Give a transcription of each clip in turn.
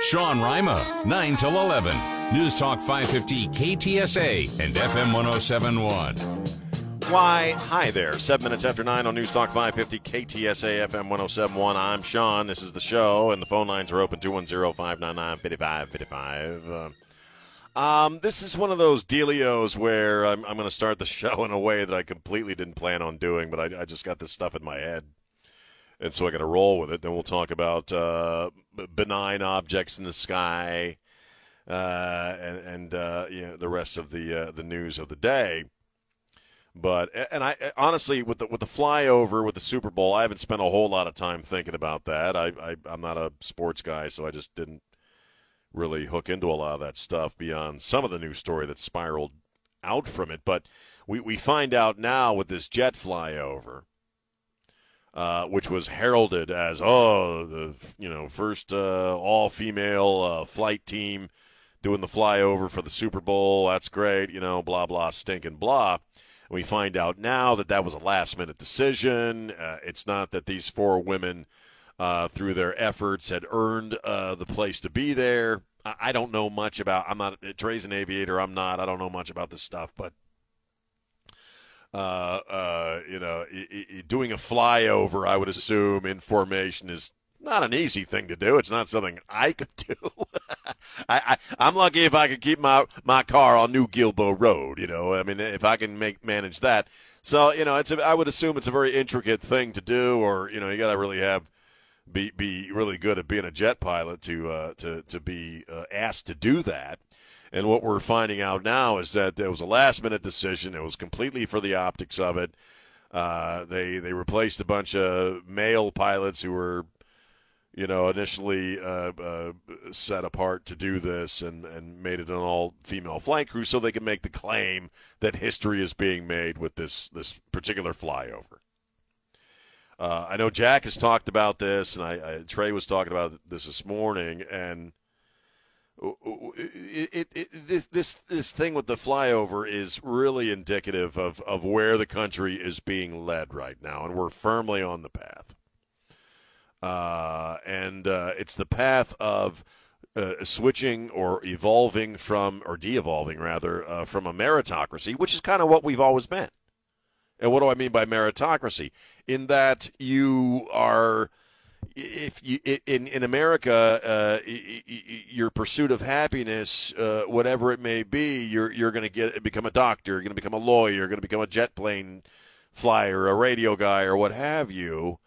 Sean Rima, 9 till 11. News Talk 550 KTSA and FM 1071. Why, hi there. Seven minutes after nine on News Talk 550 KTSA FM 1071. I'm Sean. This is the show, and the phone lines are open 210 599 5555. Um, this is one of those dealios where I'm, I'm going to start the show in a way that I completely didn't plan on doing, but I, I just got this stuff in my head. And so I got to roll with it. Then we'll talk about uh, benign objects in the sky uh, and, and uh, you know, the rest of the uh, the news of the day. But and I honestly, with the with the flyover with the Super Bowl, I haven't spent a whole lot of time thinking about that. I, I I'm not a sports guy, so I just didn't really hook into a lot of that stuff beyond some of the news story that spiraled out from it. But we we find out now with this jet flyover uh, which was heralded as oh the you know first uh, all female uh, flight team doing the flyover for the Super Bowl. That's great, you know, blah blah stinking blah. And we find out now that that was a last minute decision. Uh, it's not that these four women, uh, through their efforts, had earned the place to be there. I, I don't know much about. I'm not Trey's an aviator. I'm not. I don't know much about this stuff, but uh, uh, you know, doing a flyover, I would assume, in formation is not an easy thing to do. It's not something I could do. I, I, am lucky if I can keep my my car on New Gilbo Road. You know, I mean, if I can make manage that. So you know, it's a, I would assume it's a very intricate thing to do, or you know, you got to really have be be really good at being a jet pilot to uh, to to be uh, asked to do that. And what we're finding out now is that there was a last minute decision. It was completely for the optics of it. Uh, they they replaced a bunch of male pilots who were, you know, initially uh, uh, set apart to do this, and, and made it an all female flight crew, so they can make the claim that history is being made with this this particular flyover. Uh, I know Jack has talked about this, and I, I, Trey was talking about this this morning, and it, it, it, this this this thing with the flyover is really indicative of, of where the country is being led right now, and we're firmly on the path. Uh, and uh, it's the path of uh, switching or evolving from, or de-evolving rather, uh, from a meritocracy, which is kind of what we've always been. And what do I mean by meritocracy? In that you are if you in in America, uh, your pursuit of happiness, uh, whatever it may be, you're you're going to get become a doctor, you're going to become a lawyer, you're going to become a jet plane flyer, a radio guy, or what have you.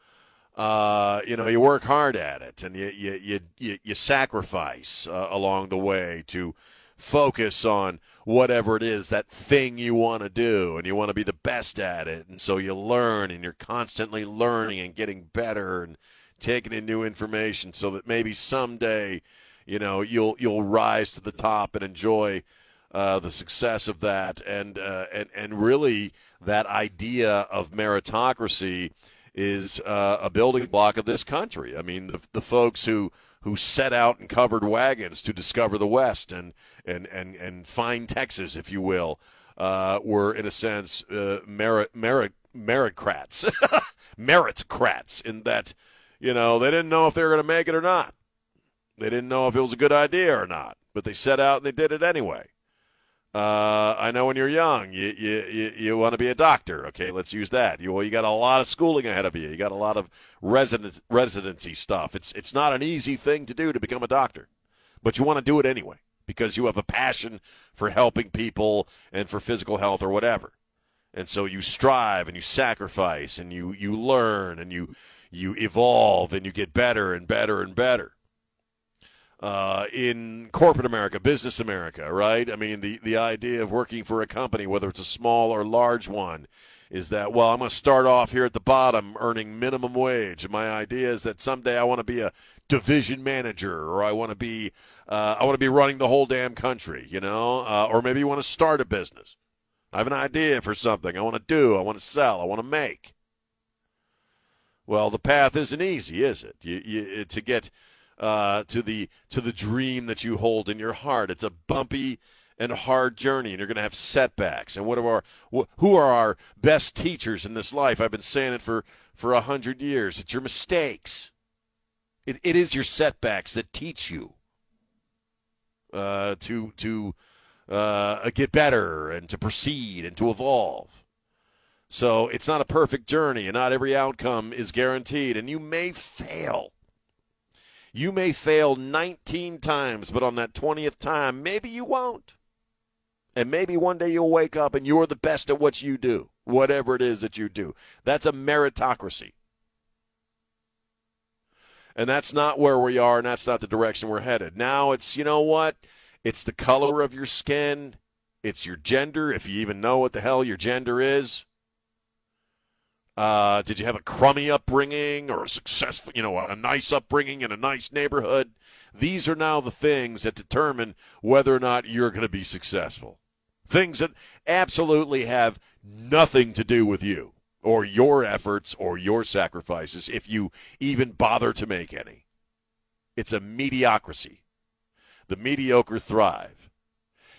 Uh, you know, you work hard at it, and you you you you, you sacrifice uh, along the way to focus on whatever it is that thing you want to do and you want to be the best at it and so you learn and you're constantly learning and getting better and taking in new information so that maybe someday, you know, you'll you'll rise to the top and enjoy uh, the success of that, and uh, and and really that idea of meritocracy is uh, a building block of this country. I mean, the, the folks who who set out and covered wagons to discover the West and and and and find Texas, if you will, uh, were in a sense uh, merit merit meritocrats, meritocrats in that you know, they didn't know if they were going to make it or not. They didn't know if it was a good idea or not, but they set out and they did it anyway. Uh, I know when you're young, you you, you, you want to be a doctor. Okay, let's use that. You well, you got a lot of schooling ahead of you. You got a lot of resident residency stuff. It's it's not an easy thing to do to become a doctor, but you want to do it anyway because you have a passion for helping people and for physical health or whatever. And so you strive and you sacrifice and you you learn and you you evolve and you get better and better and better. uh, in corporate America, business America, right? I mean, the, the idea of working for a company, whether it's a small or large one, is that, well, I'm going to start off here at the bottom earning minimum wage. My idea is that someday I want to be a division manager or I want to be, uh, I want to be running the whole damn country, you know, uh, or maybe you want to start a business. I have an idea for something I want to do, I want to sell, I want to make. Well, the path isn't easy, is it? You, you, to get uh, to the to the dream that you hold in your heart, it's a bumpy and hard journey, and you're going to have setbacks. And what are our who are our best teachers in this life? I've been saying it for for a hundred years. It's your mistakes. It, it is your setbacks that teach you uh, to to uh, get better and to proceed and to evolve. So it's not a perfect journey, and not every outcome is guaranteed, and you may fail. You may fail 19 times, but on that 20th time, maybe you won't. And maybe one day you'll wake up and you're the best at what you do, whatever it is that you do. That's a meritocracy. And that's not where we are, and that's not the direction we're headed. Now it's, you know what? It's the color of your skin, it's your gender, if you even know what the hell your gender is. Uh, did you have a crummy upbringing or a successful, you know, a nice upbringing in a nice neighborhood? These are now the things that determine whether or not you're going to be successful. Things that absolutely have nothing to do with you or your efforts or your sacrifices if you even bother to make any. It's a mediocrity. The mediocre thrive.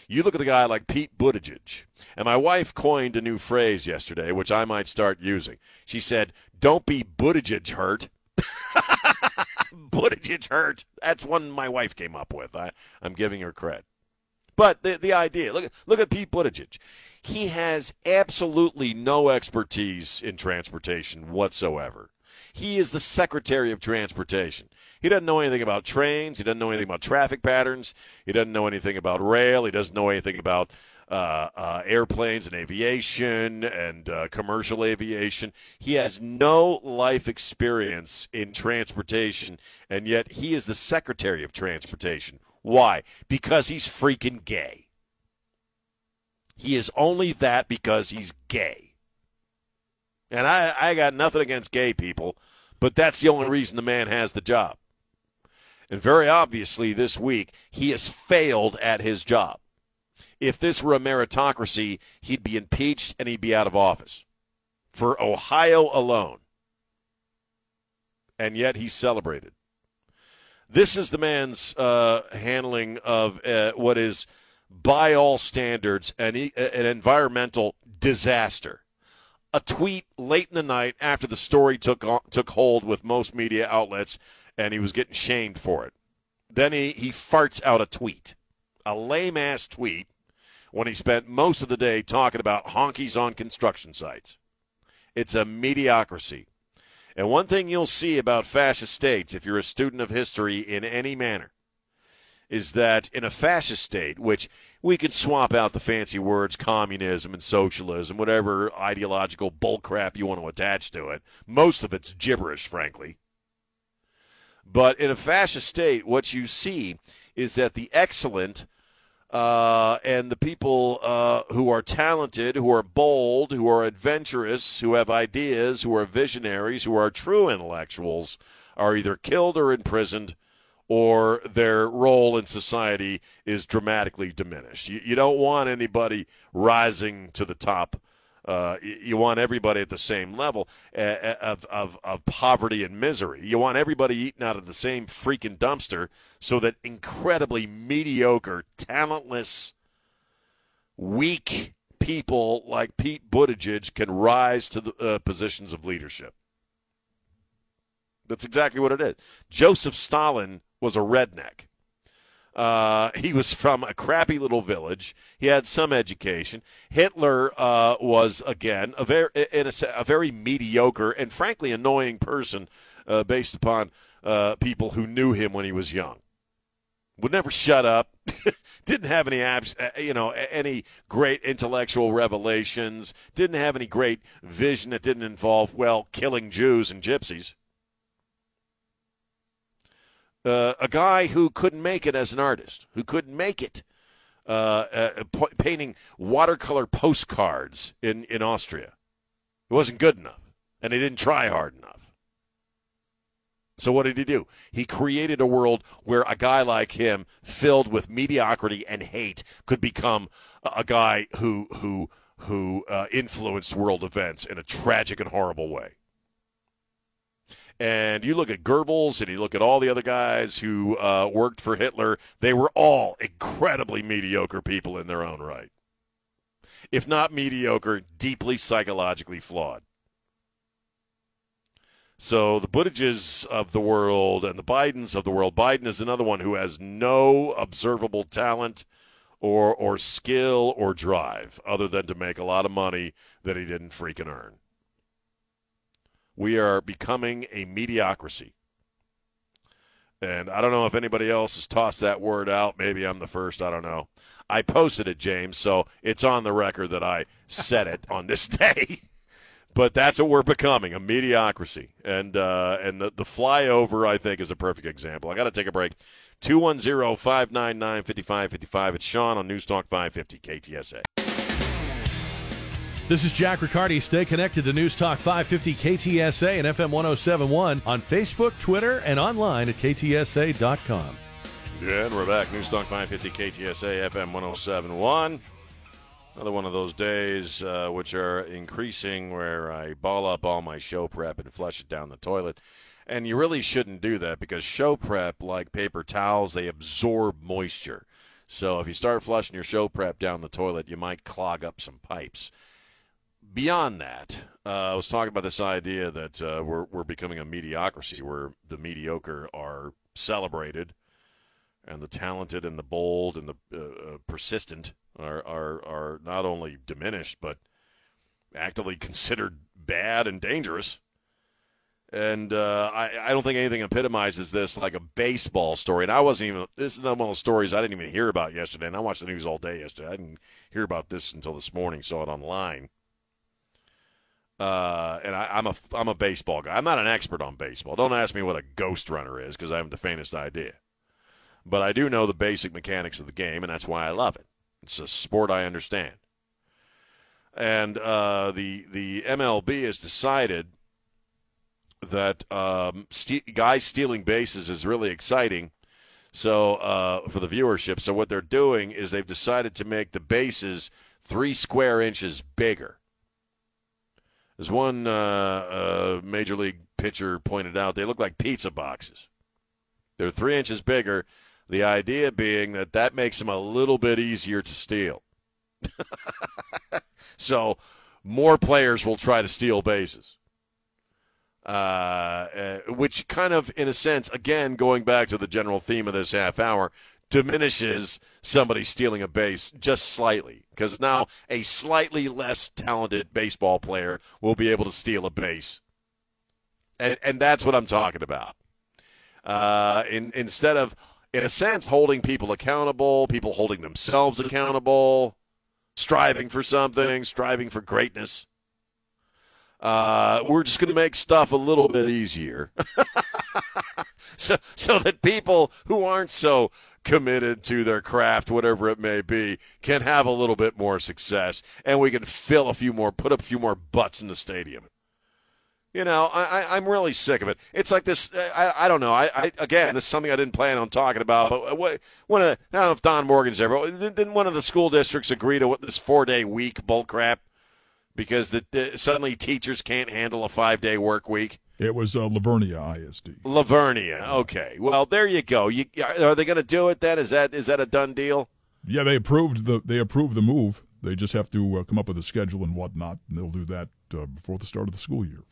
You look at a guy like Pete Buttigieg, and my wife coined a new phrase yesterday, which I might start using. She said, Don't be Buttigieg hurt. Buttigieg hurt. That's one my wife came up with. I, I'm giving her credit. But the, the idea look, look at Pete Buttigieg. He has absolutely no expertise in transportation whatsoever. He is the Secretary of Transportation. He doesn't know anything about trains. He doesn't know anything about traffic patterns. He doesn't know anything about rail. He doesn't know anything about uh, uh, airplanes and aviation and uh, commercial aviation. He has no life experience in transportation, and yet he is the Secretary of Transportation. Why? Because he's freaking gay. He is only that because he's gay. And I, I got nothing against gay people, but that's the only reason the man has the job. And very obviously, this week, he has failed at his job. If this were a meritocracy, he'd be impeached and he'd be out of office for Ohio alone. And yet he's celebrated. This is the man's uh, handling of uh, what is, by all standards, an, an environmental disaster. A tweet late in the night after the story took took hold with most media outlets, and he was getting shamed for it. Then he, he farts out a tweet, a lame ass tweet, when he spent most of the day talking about honkies on construction sites. It's a mediocrity. And one thing you'll see about fascist states, if you're a student of history in any manner, is that in a fascist state, which we could swap out the fancy words communism and socialism, whatever ideological bullcrap you want to attach to it, most of it's gibberish, frankly. But in a fascist state, what you see is that the excellent uh, and the people uh, who are talented, who are bold, who are adventurous, who have ideas, who are visionaries, who are true intellectuals, are either killed or imprisoned, or their role in society is dramatically diminished. You, you don't want anybody rising to the top uh, you want everybody at the same level of, of, of poverty and misery. You want everybody eating out of the same freaking dumpster so that incredibly mediocre, talentless, weak people like Pete Buttigieg can rise to the uh, positions of leadership. That's exactly what it is. Joseph Stalin was a redneck. Uh, he was from a crappy little village. He had some education. Hitler uh, was again a very, a, a, very mediocre and frankly annoying person, uh, based upon uh, people who knew him when he was young. Would never shut up. didn't have any abs, uh, you know, any great intellectual revelations. Didn't have any great vision that didn't involve well killing Jews and gypsies. Uh, a guy who couldn't make it as an artist, who couldn't make it uh, uh, p- painting watercolor postcards in, in Austria. It wasn't good enough, and he didn't try hard enough. So what did he do? He created a world where a guy like him, filled with mediocrity and hate, could become a guy who who who uh, influenced world events in a tragic and horrible way. And you look at Goebbels and you look at all the other guys who uh, worked for Hitler, they were all incredibly mediocre people in their own right. If not mediocre, deeply psychologically flawed. So the Buttigiegs of the world and the Bidens of the world, Biden is another one who has no observable talent or or skill or drive other than to make a lot of money that he didn't freaking earn. We are becoming a mediocrity. And I don't know if anybody else has tossed that word out. Maybe I'm the first. I don't know. I posted it, James, so it's on the record that I said it on this day. but that's what we're becoming a mediocrity. And uh, and the, the flyover, I think, is a perfect example. I got to take a break. 210 599 5555. It's Sean on News Talk 550 KTSA. This is Jack Riccardi. Stay connected to News Talk 550 KTSA and FM 1071 on Facebook, Twitter, and online at ktsa.com. Yeah, and we're back. News Talk 550 KTSA FM 1071. Another one of those days uh, which are increasing where I ball up all my show prep and flush it down the toilet. And you really shouldn't do that because show prep, like paper towels, they absorb moisture. So if you start flushing your show prep down the toilet, you might clog up some pipes beyond that, uh, I was talking about this idea that uh, we're we're becoming a mediocrity where the mediocre are celebrated, and the talented and the bold and the uh, uh persistent are, are are not only diminished but actively considered bad and dangerous. And uh, I, I don't think anything epitomizes this like a baseball story. And I wasn't even, this is not one of those stories I didn't even hear about yesterday. And I watched the news all day yesterday. I didn't hear about this until this morning, saw it online. Uh, and I, am a I'm a baseball guy. I'm not an expert on baseball. Don't ask me what a ghost runner is because I haven't the faintest idea. But I do know the basic mechanics of the game, and that's why I love it. It's a sport I understand. And uh, the the MLB has decided that um, st- guys stealing bases is really exciting. So uh, for the viewership, so what they're doing is they've decided to make the bases three square inches bigger. As one uh, uh, major league pitcher pointed out, they look like pizza boxes. They're three inches bigger. The idea being that that makes them a little bit easier to steal. so more players will try to steal bases. Uh, uh, which kind of, in a sense, again, going back to the general theme of this half hour, diminishes somebody stealing a base just slightly because now a slightly less talented baseball player will be able to steal a base. And, and that's what I'm talking about. Uh, in, instead of, in a sense, holding people accountable, people holding themselves accountable, striving for something, striving for greatness. Uh, we're just going to make stuff a little bit easier, so so that people who aren't so committed to their craft, whatever it may be, can have a little bit more success, and we can fill a few more, put a few more butts in the stadium. You know, I, am really sick of it. It's like this. Uh, I, I don't know. I, I again, this is something I didn't plan on talking about. But uh, what, one of, I don't know if Don Morgan's there, but didn't one of the school districts agree to what this four day week bull crap? because the, the, suddenly teachers can't handle a five day work week? It was uh, La Vernia ISD. La Vernia. Okay. Well, there you go. You, are they going to do it then? Is that is that a done deal? Yeah, they approved the they approved the move. They just have to uh, come up with a schedule and whatnot, and they'll do that uh, before the start of the school year.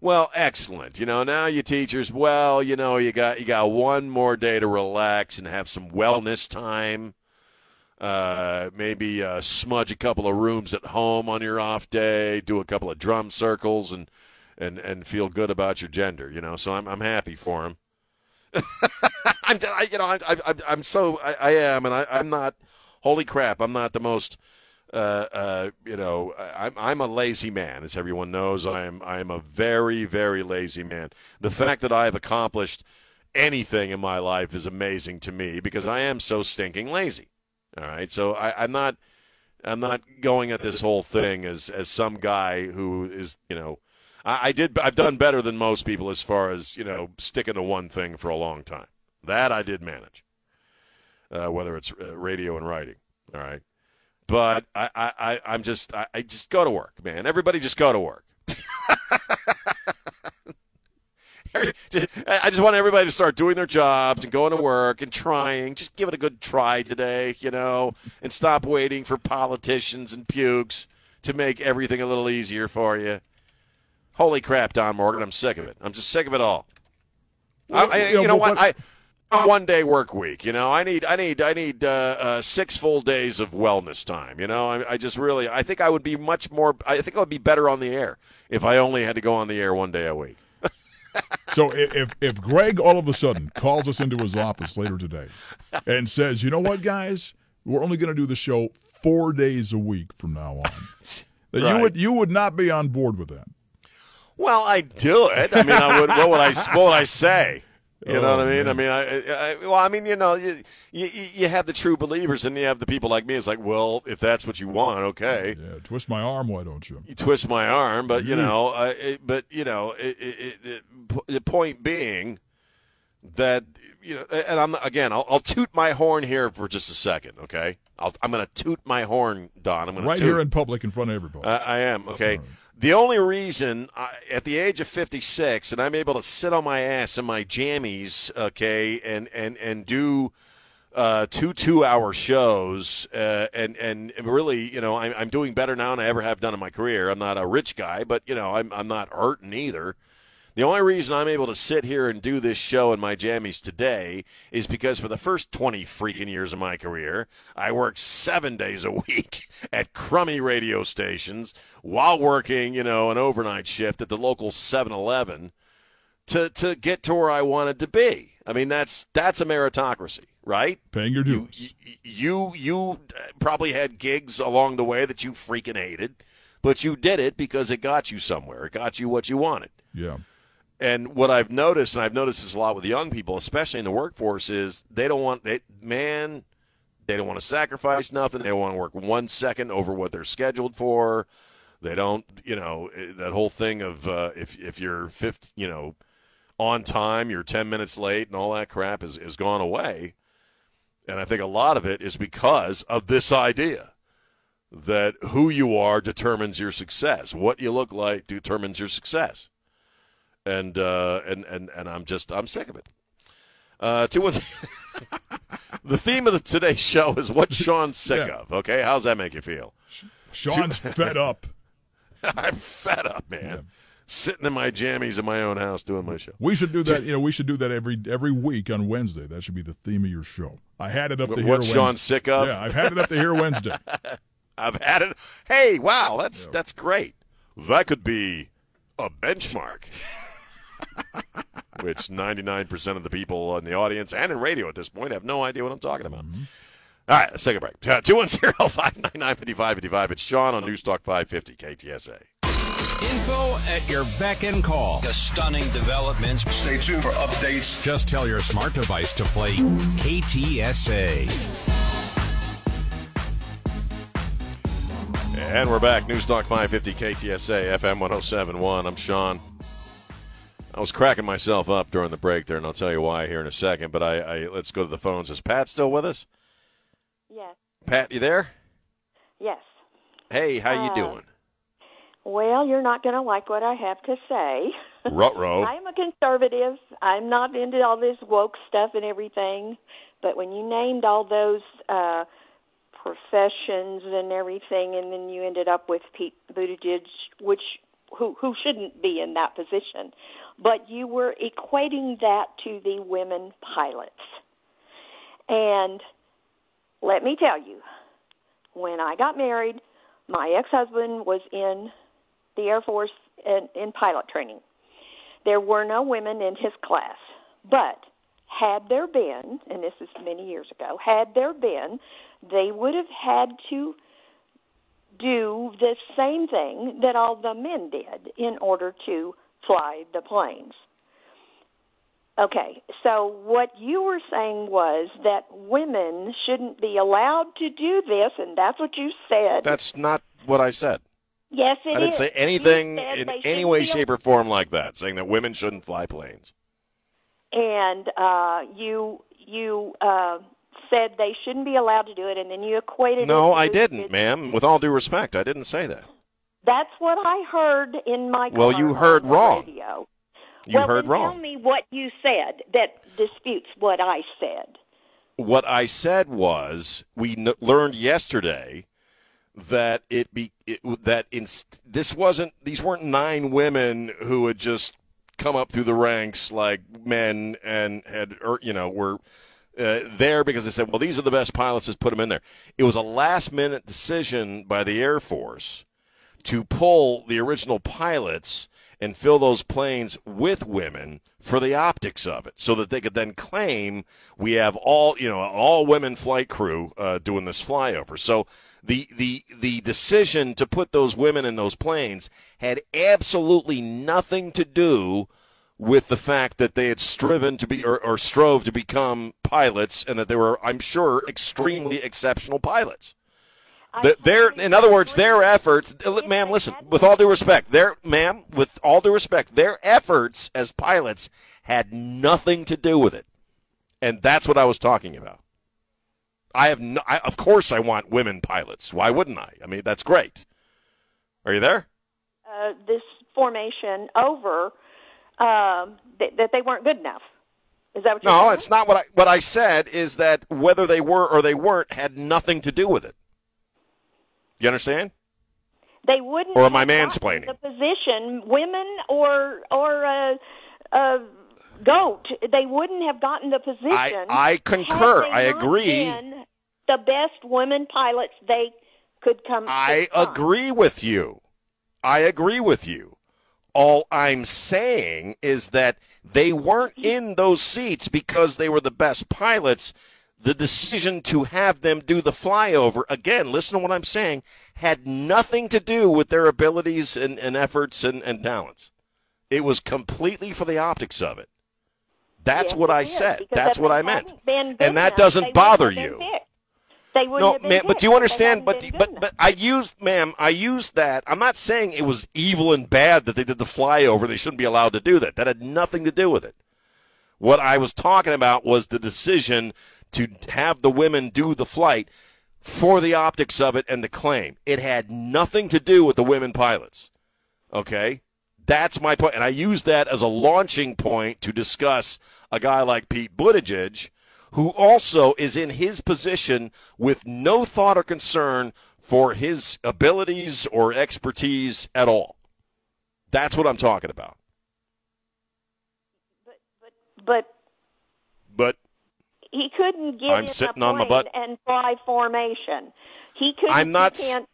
Well, excellent. You know, now you teachers, well, you know, you got you got one more day to relax and have some wellness time uh, maybe uh, smudge a couple of rooms at home on your off day, do a couple of drum circles, and and and feel good about your gender. You know, so I'm I'm happy for him. I'm I, you know I, I I'm so I, I am, and I, I'm not. Holy crap! I'm not the most. Uh, uh, you know, I'm I'm a lazy man, as everyone knows. I am I am a very very lazy man. The fact that I have accomplished anything in my life is amazing to me because I am so stinking lazy. All right, so I, I'm not I'm not going at this whole thing as as some guy who is you know I, I did I've done better than most people as far as you know sticking to one thing for a long time. That I did manage, uh, whether it's uh, radio and writing. All right, but I, I, I I'm just I, I just go to work, man. Everybody just go to work. I just want everybody to start doing their jobs and going to work and trying. Just give it a good try today, you know, and stop waiting for politicians and pukes to make everything a little easier for you. Holy crap, Don Morgan, I'm sick of it. I'm just sick of it all. I, I, you know what? I one day work week. You know, I need, I need, I need uh, uh, six full days of wellness time. You know, I, I just really, I think I would be much more. I think I would be better on the air if I only had to go on the air one day a week. so if if Greg all of a sudden calls us into his office later today and says, "You know what, guys, we're only going to do the show four days a week from now on," that right. you would you would not be on board with that. Well, I do it. I mean, I would. What would I? What would I say? You know what I oh, mean? Man. I mean, I, I, well, I mean, you know, you, you you have the true believers, and you have the people like me. It's like, well, if that's what you want, okay. Yeah, twist my arm, why don't you? You twist my arm, but you know, uh, it, but you know, it, it, the point being that you know, and I'm again, I'll, I'll, toot my horn here for just a second, okay? i am going to toot my horn, Don. I'm going right toot. here in public in front of everybody. I am okay. The only reason, I, at the age of 56, and I'm able to sit on my ass in my jammies, okay, and and and do uh, two two-hour shows, uh, and and really, you know, I'm, I'm doing better now than I ever have done in my career. I'm not a rich guy, but you know, I'm I'm not hurting either. The only reason I'm able to sit here and do this show in my jammies today is because for the first 20 freaking years of my career, I worked seven days a week at crummy radio stations while working, you know, an overnight shift at the local 7 Eleven to, to get to where I wanted to be. I mean, that's that's a meritocracy, right? Paying your dues. You, you, you probably had gigs along the way that you freaking hated, but you did it because it got you somewhere. It got you what you wanted. Yeah. And what I've noticed, and I've noticed this a lot with young people, especially in the workforce, is they don't want they man, they don't want to sacrifice nothing. They don't want to work one second over what they're scheduled for. They don't, you know, eh, that whole thing of uh, if if you're fifth, you know, on time, you're ten minutes late, and all that crap is is gone away. And I think a lot of it is because of this idea that who you are determines your success. What you look like determines your success and uh, and and and I'm just I'm sick of it. Uh, two ones. the theme of the today's show is what Sean's sick yeah. of. Okay, how's that make you feel? Sean's fed up. I'm fed up, man. Yeah. Sitting in my jammies in my own house doing my show. We should do that. You know, we should do that every every week on Wednesday. That should be the theme of your show. I had it up to what, here. What Sean's sick of? Yeah, I've had it up to here Wednesday. I've had it. Hey, wow, that's yeah. that's great. That could be a benchmark. which 99% of the people in the audience and in radio at this point have no idea what I'm talking about. Mm-hmm. All right, let's take a break. Uh, 210 599 5555. It's Sean on Newstalk 550 KTSA. Info at your beck and call. The stunning developments. Stay tuned for updates. Just tell your smart device to play KTSA. And we're back. Newstalk 550 KTSA FM 1071. I'm Sean. I was cracking myself up during the break there, and I'll tell you why here in a second. But I, I let's go to the phones. Is Pat still with us? Yes. Pat, you there? Yes. Hey, how you uh, doing? Well, you're not going to like what I have to say. Rutro. I'm a conservative. I'm not into all this woke stuff and everything. But when you named all those uh, professions and everything, and then you ended up with Pete Buttigieg, which who who shouldn't be in that position but you were equating that to the women pilots. And let me tell you, when I got married, my ex-husband was in the Air Force in, in pilot training. There were no women in his class, but had there been, and this is many years ago, had there been, they would have had to do the same thing that all the men did in order to fly the planes. Okay, so what you were saying was that women shouldn't be allowed to do this, and that's what you said. That's not what I said. yes, it I didn't is. say anything in any way, shape, or form like that, saying that women shouldn't fly planes. and uh, you you uh, said they shouldn't be allowed to do it, and then you equated. No, I didn't, ma'am. With all due respect, I didn't say that. That's what I heard in my. Well, you heard wrong. Radio. You well, heard wrong. Tell me what you said that disputes what I said. What I said was we n- learned yesterday that it be it, that in, this wasn't these weren't nine women who had just come up through the ranks like men and had or you know were uh, there because they said well these are the best pilots just put them in there it was a last minute decision by the air force to pull the original pilots and fill those planes with women for the optics of it, so that they could then claim we have all you know all women flight crew uh, doing this flyover. So the the the decision to put those women in those planes had absolutely nothing to do with the fact that they had striven to be or, or strove to become pilots and that they were, I'm sure, extremely exceptional pilots. The, their, in other words, their efforts, ma'am, listen, with all due respect, their, ma'am, with all due respect, their efforts as pilots had nothing to do with it. And that's what I was talking about. I have no, I, of course I want women pilots. Why wouldn't I? I mean, that's great. Are you there? uh, this formation over um, that, that they weren't good enough. Is that what you're No, saying? it's not what I, what I said is that whether they were or they weren't had nothing to do with it. You understand? They wouldn't. Or am I mansplaining? The position, women or or a, goat, they wouldn't have gotten the position. I- I concur. I agree. been The best women pilots they could come. I agree with you. I agree with you. All I'm saying is that they weren't in those seats because they were the best pilots. The decision to have them do the flyover, again, listen to what I'm saying, had nothing to do with their abilities and, and efforts and, and talents. It was completely for the optics of it. That's Yes, what I said. That's what I meant. hadn't been good And that doesn't bother you. picked. They No, ma'am, but do you understand? But good but but I used, ma'am, I used that. I'm not saying it was evil and bad that they did the flyover. They shouldn't be allowed to do that. That had nothing to do with it. What I was talking about was the decision to have the women do the flight for the optics of it and the claim. It had nothing to do with the women pilots. Okay? That's my point. And I use that as a launching point to discuss a guy like Pete Buttigieg, who also is in his position with no thought or concern for his abilities or expertise at all. That's what I'm talking about. but But he couldn't get I'm in sitting on my butt. and fly formation. He couldn't. I'm not He can't.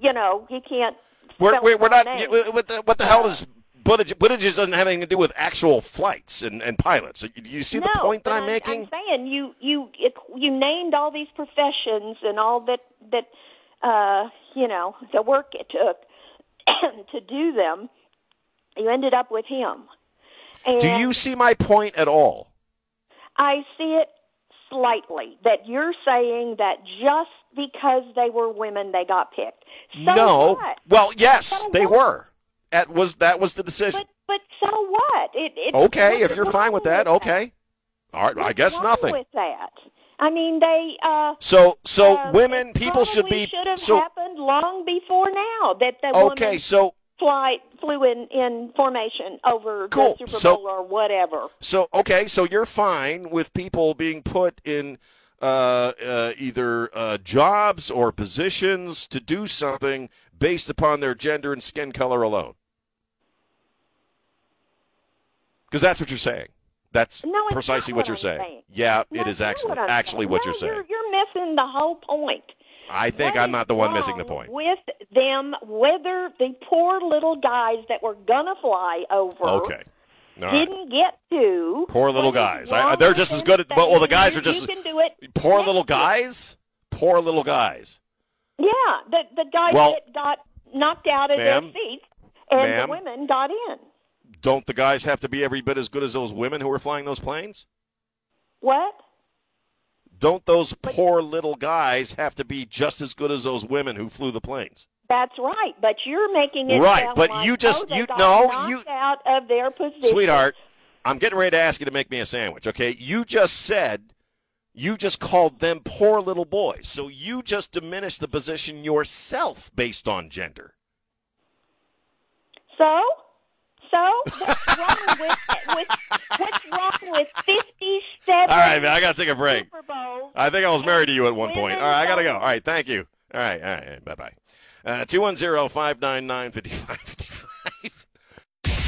You know, he can't. we're, we're, we're not. name. What the, what the hell is Buttigieg? Buttigieg doesn't have anything to do with actual flights and, and pilots. Do you see the point that but I'm making? I'm saying you you you named all these professions and all that that uh, you know the work it took to do them. You ended up with him. And do you see my point at all? I see it slightly that you're saying that just because they were women they got picked. So no. what? Well, yes, So they what? were. That was that was the decision. But but so what? It, it okay, if you're fine with that, with okay. All right, I guess nothing. with that. I mean, they. Uh, So so uh, women, people should be should have so happened long before now that the okay. woman So fly flew in in formation over Cool. the Super So- Bowl or whatever. So okay, so you're fine with people being put in uh, uh, either uh, jobs or positions to do something based upon their gender and skin color alone, because that's what you're saying. That's No, precisely what what you're saying. saying. Yeah, it That's is actually what actually saying. what no, you're saying. You're, you're missing the whole point. I think I'm not the one missing the point. With them, whether the poor little guys that were gonna fly over Okay. All right. didn't get to. Poor little guys. I- they're just as good at- well, well, the guys are just You can do it. Poor little guys. Poor little guys. Yeah, the the guys Well, that got knocked out of their seats, and the women got in. don't the guys have to be every bit as good as those women who are flying those planes? What? Don't those poor little guys have to be just as good as those women who flew the planes? That's right, but you're making it Right, but like, you just- oh, you- no, you- out of their position, Sweetheart, I'm getting ready to ask you to make me a sandwich, okay? You just said you just called them poor little boys. So you just diminished the position yourself based on gender. So, so what's wrong with, with what's wrong with fifty-seven? All right, man, I got to take a break. I think I was married to you at one point. All right, I got to go. All right, thank you. All right, all right, bye bye. Uh, 210 599 5555.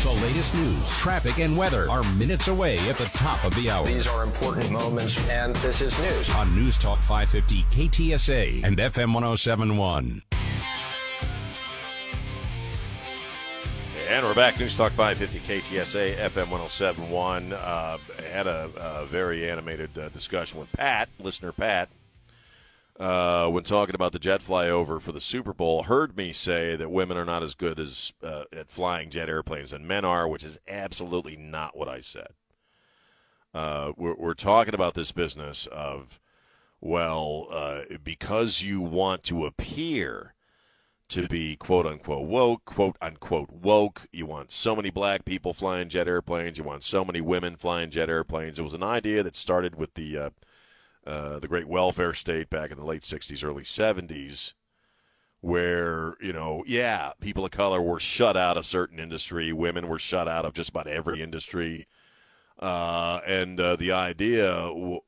The latest news, traffic, and weather are minutes away at the top of the hour. These are important moments, and this is news. on News Talk 550 KTSA and FM 1071. And we're back. News Talk 550 KTSA FM 1071. Uh, had a, a very animated uh, discussion with Pat, listener Pat, uh, when talking about the jet flyover for the Super Bowl. Heard me say that women are not as good as uh, at flying jet airplanes than men are, which is absolutely not what I said. Uh, we're, we're talking about this business of, well, uh, because you want to appear to be quote unquote woke, quote unquote woke. You want so many black people flying jet airplanes. You want so many women flying jet airplanes. It was an idea that started with the uh, uh, the great welfare state back in the late '60s, early '70s, where you know, yeah, people of color were shut out of certain industry. Women were shut out of just about every industry. Uh, and uh, the idea w-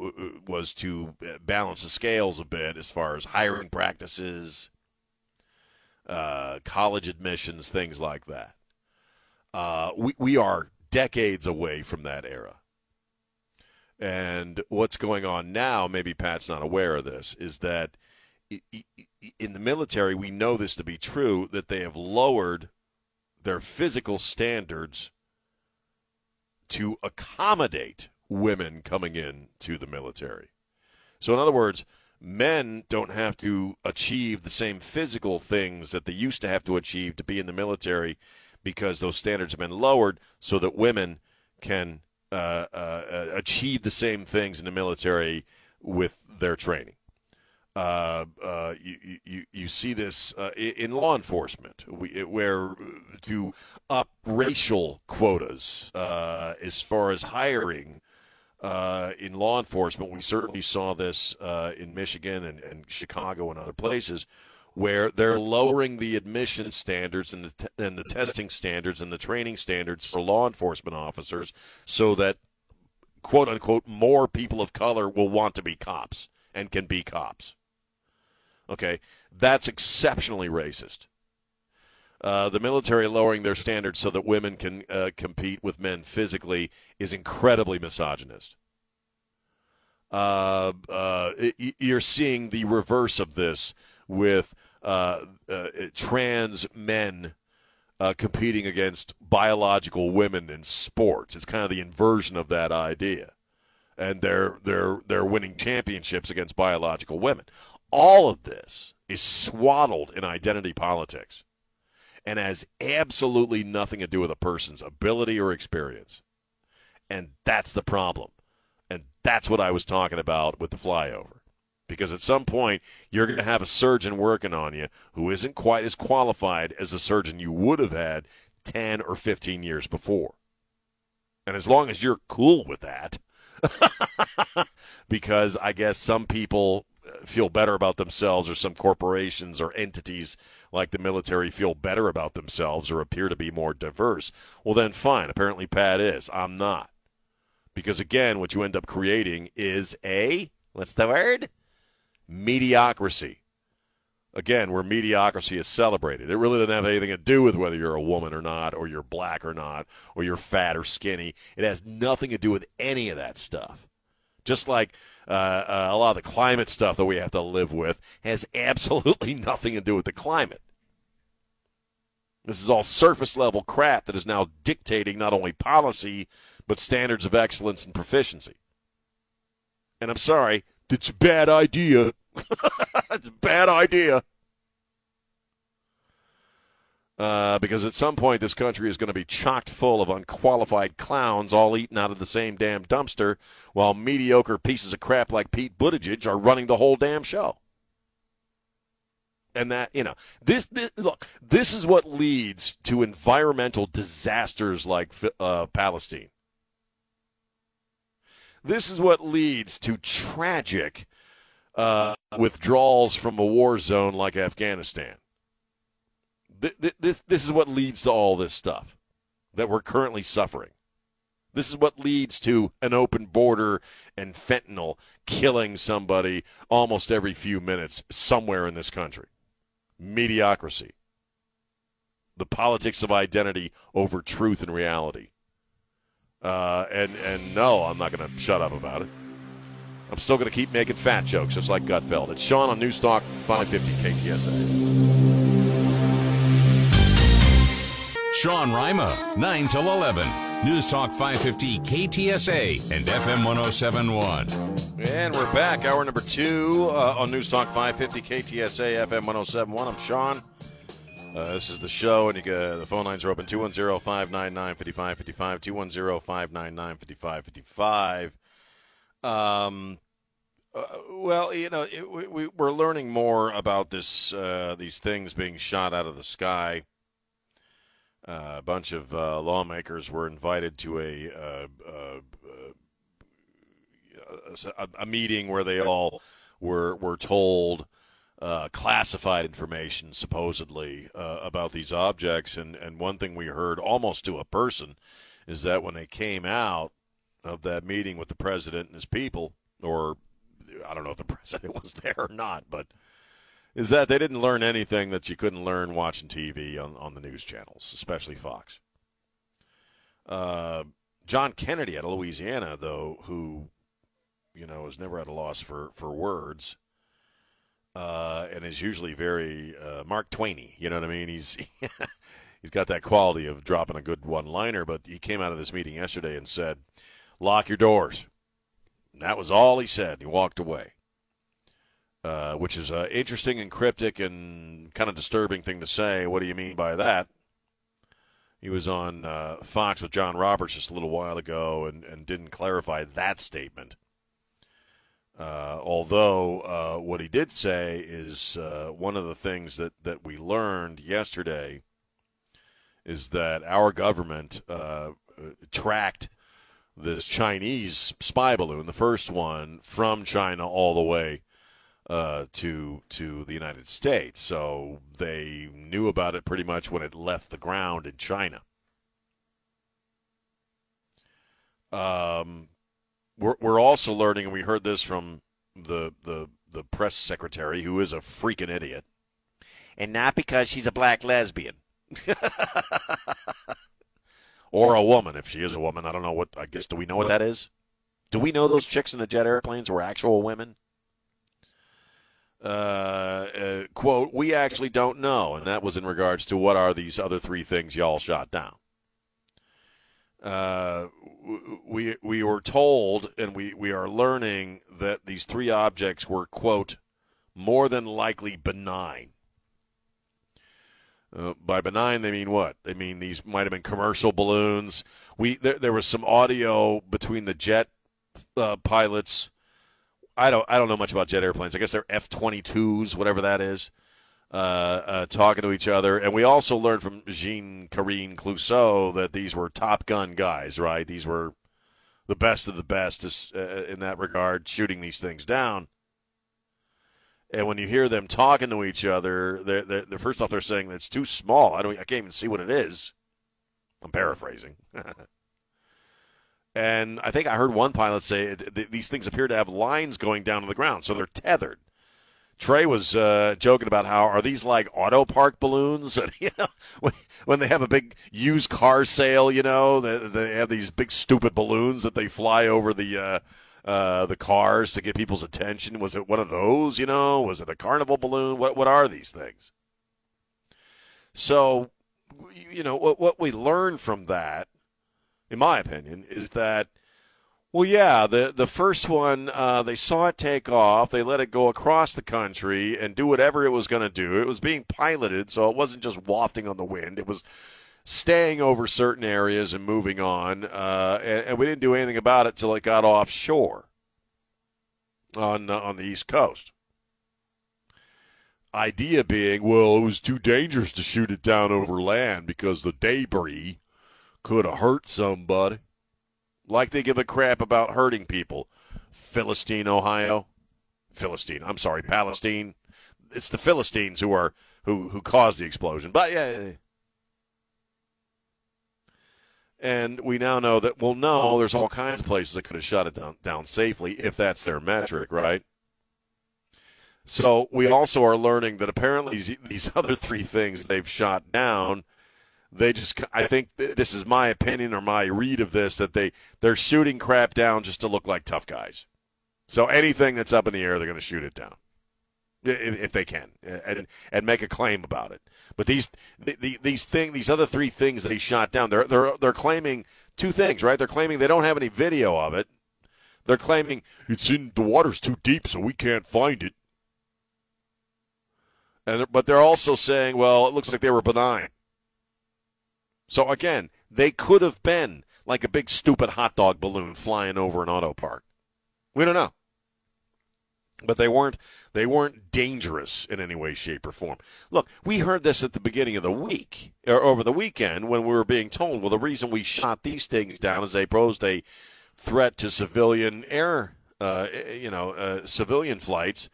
was to balance the scales a bit as far as hiring practices, uh, college admissions, things like that. Uh, we, we are decades away from that era. And what's going on now, maybe Pat's not aware of this, is that in the military, we know this to be true, that they have lowered their physical standards to accommodate women coming in to the military. So, in other words, men don't have to achieve the same physical things that they used to have to achieve to be in the military because those standards have been lowered so that women can uh, uh, achieve the same things in the military with their training. Uh, uh, you, you, you see this uh, in law enforcement, where to up racial quotas uh, as far as hiring uh, in law enforcement. We certainly saw this uh, in Michigan and, and Chicago and other places where they're lowering the admission standards and the, and the testing standards and the training standards for law enforcement officers so that, quote unquote, more people of color will want to be cops and can be cops. Okay, that's exceptionally racist. Uh, the military lowering their standards so that women can uh, compete with men physically is incredibly misogynist. Uh, uh, y- you're seeing the reverse of this with uh, uh, trans men uh, competing against biological women in sports. It's kind of the inversion of that idea, and they're they're they're winning championships against biological women. All of this is swaddled in identity politics and has absolutely nothing to do with a person's ability or experience. And that's the problem. And that's what I was talking about with the flyover. Because at some point, you're going to have a surgeon working on you who isn't quite as qualified as the surgeon you would have had 10 or 15 years before. And as long as you're cool with that, because I guess some people feel better about themselves, or some corporations or entities like the military feel better about themselves or appear to be more diverse, well, then fine. Apparently, Pat is. I'm not. Because again, what you end up creating is a, what's the word? Mediocrity. Again, where mediocrity is celebrated. It really doesn't have anything to do with whether you're a woman or not, or you're black or not, or you're fat or skinny. It has nothing to do with any of that stuff just like uh, uh, a lot of the climate stuff that we have to live with has absolutely nothing to do with the climate. This is all surface level crap that is now dictating not only policy, but standards of excellence and proficiency. And I'm sorry, it's a bad idea. it's a bad idea. Uh, because at some point this country is going to be chocked full of unqualified clowns all eating out of the same damn dumpster while mediocre pieces of crap like Pete Buttigieg are running the whole damn show. And that, you know, this, this look, this is what leads to environmental disasters like uh, Palestine. This is what leads to tragic uh, withdrawals from a war zone like Afghanistan. This, this is what leads to all this stuff that we're currently suffering. This is what leads to an open border and fentanyl killing somebody almost every few minutes somewhere in this country. Mediocrity. The politics of identity over truth and reality. Uh, and and no, I'm not going to shut up about it. I'm still going to keep making fat jokes, just like Gutfeld. It's Sean on Newstalk 550 KTSA. Sean Rima, 9 till 11. News Talk 550 KTSA and FM 1071. And we're back. Hour number two uh, on News Talk 550 KTSA FM 1071. I'm Sean. Uh, this is the show, and you can, the phone lines are open 210 599 5555. 210 599 5555. Um, uh, well, you know, it, we, we're learning more about this uh, these things being shot out of the sky. Uh, a bunch of uh, lawmakers were invited to a, uh, a, a meeting where they all were were told uh, classified information supposedly uh, about these objects. And and one thing we heard almost to a person is that when they came out of that meeting with the president and his people or I don't know if the president was there or not but is that they didn't learn anything that you couldn't learn watching TV on, on the news channels, especially Fox. Uh, John Kennedy out of Louisiana, though, who you know is never at a loss for for words, uh, and is usually very uh, Mark Twainy. You know what I mean? He's he's got that quality of dropping a good one liner. But he came out of this meeting yesterday and said, "Lock your doors." And that was all he said. He walked away. Uh, which is an interesting and cryptic and kind of disturbing thing to say. What do you mean by that? He was on uh, Fox with John Roberts just a little while ago and, and didn't clarify that statement. Uh, although uh, what he did say is uh, one of the things that, that we learned yesterday is that our government tracked this Chinese spy balloon, the first one, from China all the way uh, to to the United States. So they knew about it pretty much when it left the ground in China. Um, we're we're also learning, and we heard this from the the the press secretary, who is a freaking idiot, and not because she's a black lesbian. or a woman, if she is a woman. I don't know what. I guess do we know what that is? Do we know those chicks in the jet airplanes were actual women? Uh, uh, quote, we actually don't know. And that was in regards to what are these other three things y'all shot down. Uh, we, we were told and we, we are learning that these three objects were, quote, more than likely benign. Uh, by benign, they mean what? They mean these might have been commercial balloons. We there, there was some audio between the jet uh, pilots I don't I don't know much about jet airplanes. I guess they're F twenty twos, whatever that is. Uh, uh, talking to each other, and we also learned from Jean Carine Clouseau that these were Top Gun guys, right? These were the best of the best uh, in that regard, shooting these things down. And when you hear them talking to each other, they're, they're, they're first off they're saying that it's too small. I don't, I can't even see what it is. I'm paraphrasing. And I think I heard one pilot say th- these things appear to have lines going down to the ground, so they're tethered. Trey was uh, joking about how are these like auto park balloons? you know, when, when, they have a big used car sale, you know, they, they have these big stupid balloons that they fly over the uh, uh, the cars to get people's attention. Was it one of those? You know, was it a carnival balloon? What what are these things? So, you know, what what we learn from that in my opinion, is that Well, yeah, the the first one uh, they saw it take off. They let it go across the country and do whatever it was going to do. It was being piloted, so it wasn't just wafting on the wind. It was staying over certain areas and moving on. Uh, and, and, we didn't do anything about it till it got offshore on uh, on the East Coast. Idea being, well, it was too dangerous to shoot it down over land because the debris could have hurt somebody like they give a crap about hurting people. Philistine, Ohio. Philistine. I'm sorry, Palestine. It's the Philistines who are who who caused the explosion. But yeah. And we now know that well, no, there's all kinds of places that could have shut it down, down safely if that's their metric, right? So we also are learning that apparently these, these other three things they've shot down they just I think this is my opinion or my read of this that they they're shooting crap down just to look like tough guys. So anything that's up in the air, they're going to shoot it down if, they can and and make a claim about it. But these the, these thing these other three things they shot down, they're they're they're claiming two things, right? They're claiming they don't have any video of it. They're claiming it's in the water's too deep, so we can't find it. And but they're also saying, well, it looks like they were benign. So again, they could have been like a big stupid hot dog balloon flying over an auto park. We don't know. But they weren't they weren't dangerous in any way, shape, or form. Look, we heard this at the beginning of the week or over the weekend when we were being told, well, the reason we shot these things down is they posed a threat to civilian air, uh, you know, uh, civilian flights,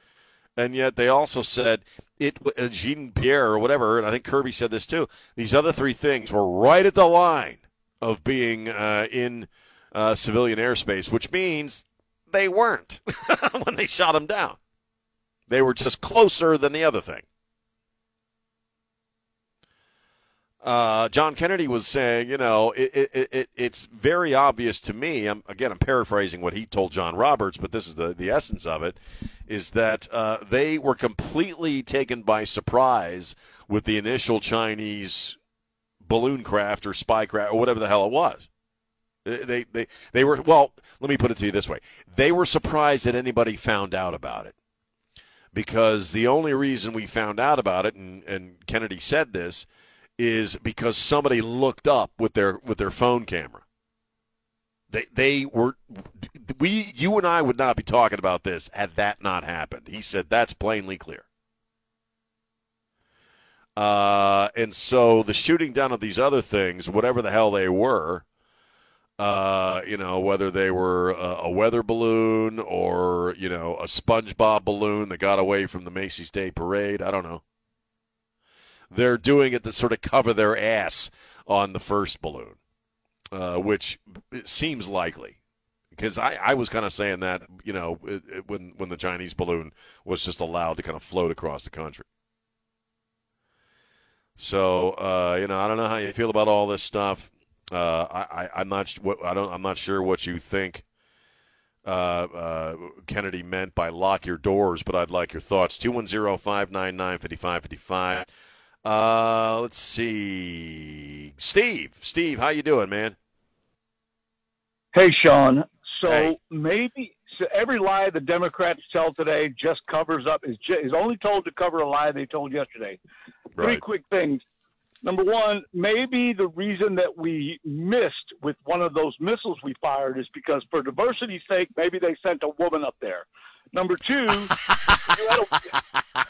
and yet they also said it uh, Jean Pierre or whatever, and I think Kirby said this too. These other three things were right at the line of being uh, in uh, civilian airspace, which means they weren't when they shot them down. They were just closer than the other thing. Uh, John Kennedy was saying, you know, it, it, it, it's very obvious to me. I'm, again, I'm paraphrasing what he told John Roberts, but this is the, the essence of it is that uh, they were completely taken by surprise with the initial Chinese balloon craft or spy craft or whatever the hell it was. They, they, they were, well, let me put it to you this way. They were surprised that anybody found out about it. Because the only reason we found out about it, and, and Kennedy said this, is because somebody looked up with their with their phone camera. They they were we you and I would not be talking about this had that not happened. He said that's plainly clear. Uh, and so the shooting down of these other things, whatever the hell they were, uh, you know, whether they were a, a, weather balloon or you know a SpongeBob balloon that got away from the Macy's Day Parade, I don't know. They're doing it to sort of cover their ass on the first balloon. Uh, which seems likely. Because I, I was kind of saying that, you know, it, it, when when the Chinese balloon was just allowed to kind of float across the country. So uh, you know, I don't know how you feel about all this stuff. Uh, I, I am not I don't I'm not sure what you think uh, uh, Kennedy meant by lock your doors, but I'd like your thoughts. 210 599 5555. Uh, let's see, Steve. Steve, how you doing, man? Hey, Sean. So hey. maybe so every lie the Democrats tell today just covers up is is only told to cover a lie they told yesterday. Right. Three quick things. Number one, maybe the reason that we missed with one of those missiles we fired is because, for diversity's sake, maybe they sent a woman up there. Number two, you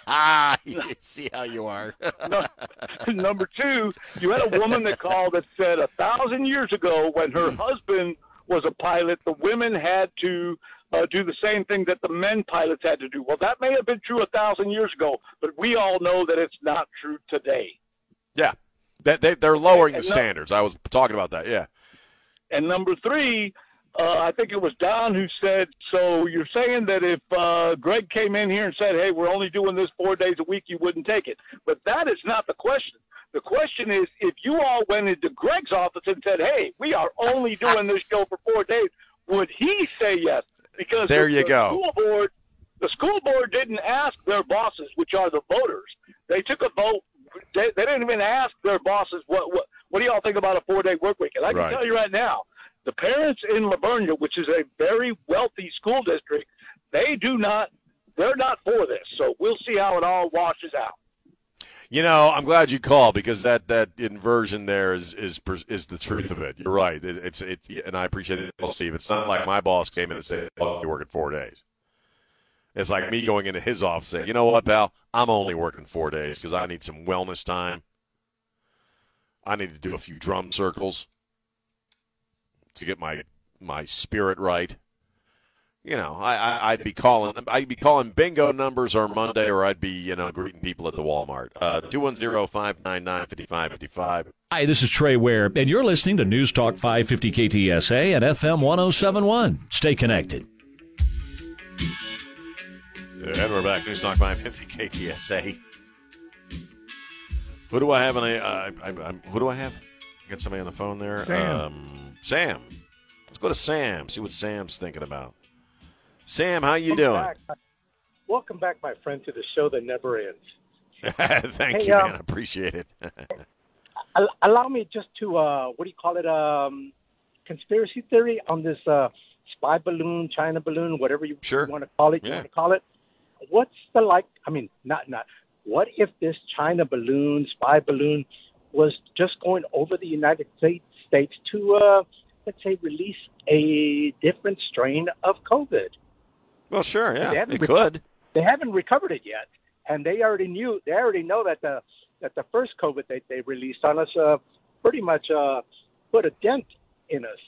a, see how you are. no, number two, you had a woman that called that said a thousand years ago when her hmm. husband was a pilot, the women had to uh, do the same thing that the men pilots had to do. Well, that may have been true a thousand years ago, but we all know that it's not true today. Yeah, that they, they're lowering and the standards. I was talking about that. Yeah. And number three, uh, I think it was Don who said, "So you're saying that if uh, Greg came in here and said, "Hey, we're only doing this four days a week," you wouldn't take it?" But that is not the question. The question is, if you all went into Greg's office and said, "Hey, we are only doing this show for four days," would he say yes? Because there you the go. School board, the school board didn't ask their bosses, which are the voters. They took a vote. They, they didn't even ask their bosses what what what do y'all think about a four day work week. And I can right. tell you right now, the parents in La Vernia, which is a very wealthy school district, they do not, they're not for this. So we'll see how it all washes out. You know, I'm glad you called because that, that inversion there is is is the truth of it. You're right. It, it's it, and I appreciate it, Steve. It's not like my boss came in and said, "Oh, you're working four days." It's like me going into his office saying, "You know what, pal? I'm only working four days because I need some wellness time. I need to do a few drum circles to get my my spirit right." You know, I, I would be calling I'd be calling bingo numbers on Monday, or I'd be you know greeting people at the Walmart. Uh, two one zero five nine nine fifty five fifty five. Hi, this is Trey Ware, and you're listening to News Talk 550 KTSA and FM 1071. Stay connected. And we're back. News Talk 550 KTSA. Who do I have? In a, uh, I, I, who do I have? Got somebody on the phone there. Sam. Um, Sam. Let's go to Sam. See what Sam's thinking about. Sam, how you Welcome doing? Back. Welcome back, my friend, to the show that never ends. Thank Hey, you, um, man. I appreciate it. Allow me just to, uh, what do you call it, um, conspiracy theory on this uh, spy balloon, China balloon, whatever you, Sure. want to call it. You want to call it. What's the like? I mean, not not. What if this China balloon, spy balloon, was just going over the United States States to, uh, let's say, release a different strain of COVID? Well, sure, yeah, They haven't it re- could. they haven't recovered it yet, and they already knew. They already know that the that the first COVID that they released on us uh, pretty much uh, put a dent in us.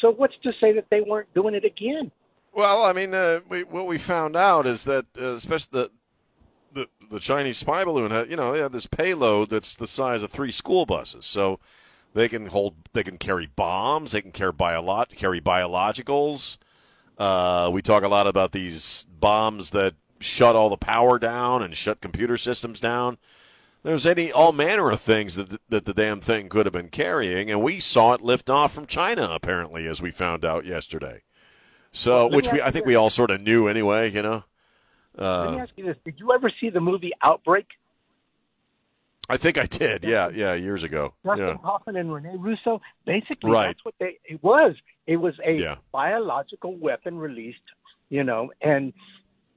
So what's to say that they weren't doing it again? Well, I mean, uh, we, what we found out is that, uh, especially the, the the Chinese spy balloon, had, you know, they had this payload that's the size of three school buses, so they can hold, they can carry bombs, they can carry biolo- carry biologicals. Uh, we talk a lot about these bombs that shut all the power down and shut computer systems down. There's any all manner of things that that the damn thing could have been carrying, and we saw it lift off from China apparently, as we found out yesterday. So, Well, which we I think we all sort of knew anyway, you know. Let me Uh, ask you this: Did you ever see the movie Outbreak? I think I did, yeah, yeah, years ago. Dustin Yeah, Hoffman and Rene Russo. Basically, Right. that's what they it was. It was a Yeah. biological weapon released, you know, and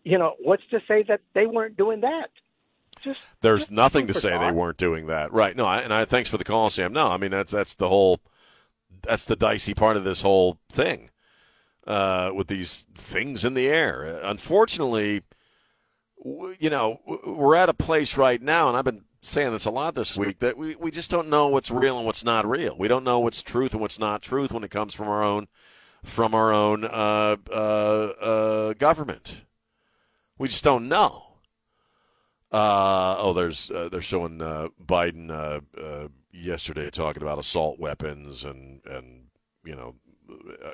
you know what's to say that they weren't doing that? Just there's just nothing to say they weren't doing that, right? No, I, and I thanks for the call, Sam. No, I mean that's that's the whole that's the dicey part of this whole thing uh, with these things in the air. Unfortunately, you know, we're at a place right now, and I've been saying this a lot this week that we, we just don't know what's real and what's not real. We don't know what's truth and what's not truth when it comes from our own from our own uh, uh, uh, government. We just don't know. Uh, oh, there's uh, they're showing uh, Biden yesterday talking about assault weapons and and you know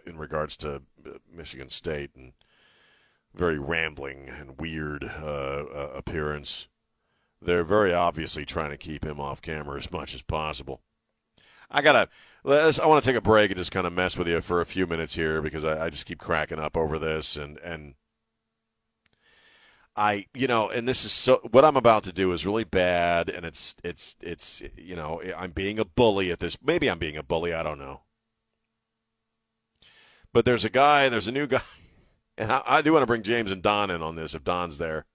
in regards to Michigan State and very rambling and weird appearance. They're very obviously trying to keep him off camera as much as possible. I gotta. I want to take a break and just kind of mess with you for a few minutes here because I, I just keep cracking up over this and and I, you know, and this is so. What I'm about to do is really bad, and it's it's it's you know, I'm being a bully at this. Maybe I'm being a bully. I don't know. But there's a guy. There's a new guy, and I, I do want to bring James and Don in on this if Don's there,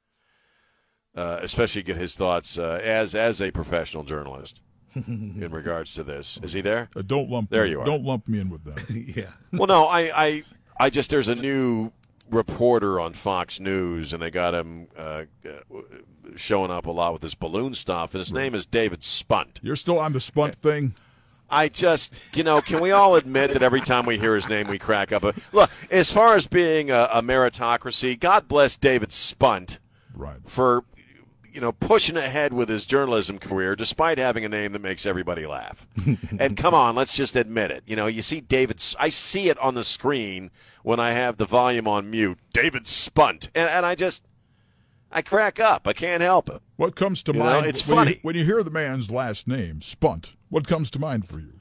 uh, especially get his thoughts uh, as as a professional journalist in regards to this. Is he there? Uh, don't lump There me, you are. Don't lump me in with them. yeah. Well, no, I, I, I just there's a new reporter on Fox News, and they got him uh, uh, showing up a lot with this balloon stuff, and his name is David Spunt. You're still on the spunt thing. I just, you know, can we all admit that every time we hear his name, we crack up? A, look, as far as being a, a meritocracy, God bless David Spunt Right. for, you know, pushing ahead with his journalism career despite having a name that makes everybody laugh. and come on, let's just admit it. You know, you see David, I see it on the screen when I have the volume on mute. David Spunt, and, and I just, I crack up. I can't help it. What comes to You know, mind? it's when funny. You, when you hear the man's last name, Spunt. What comes to mind for you?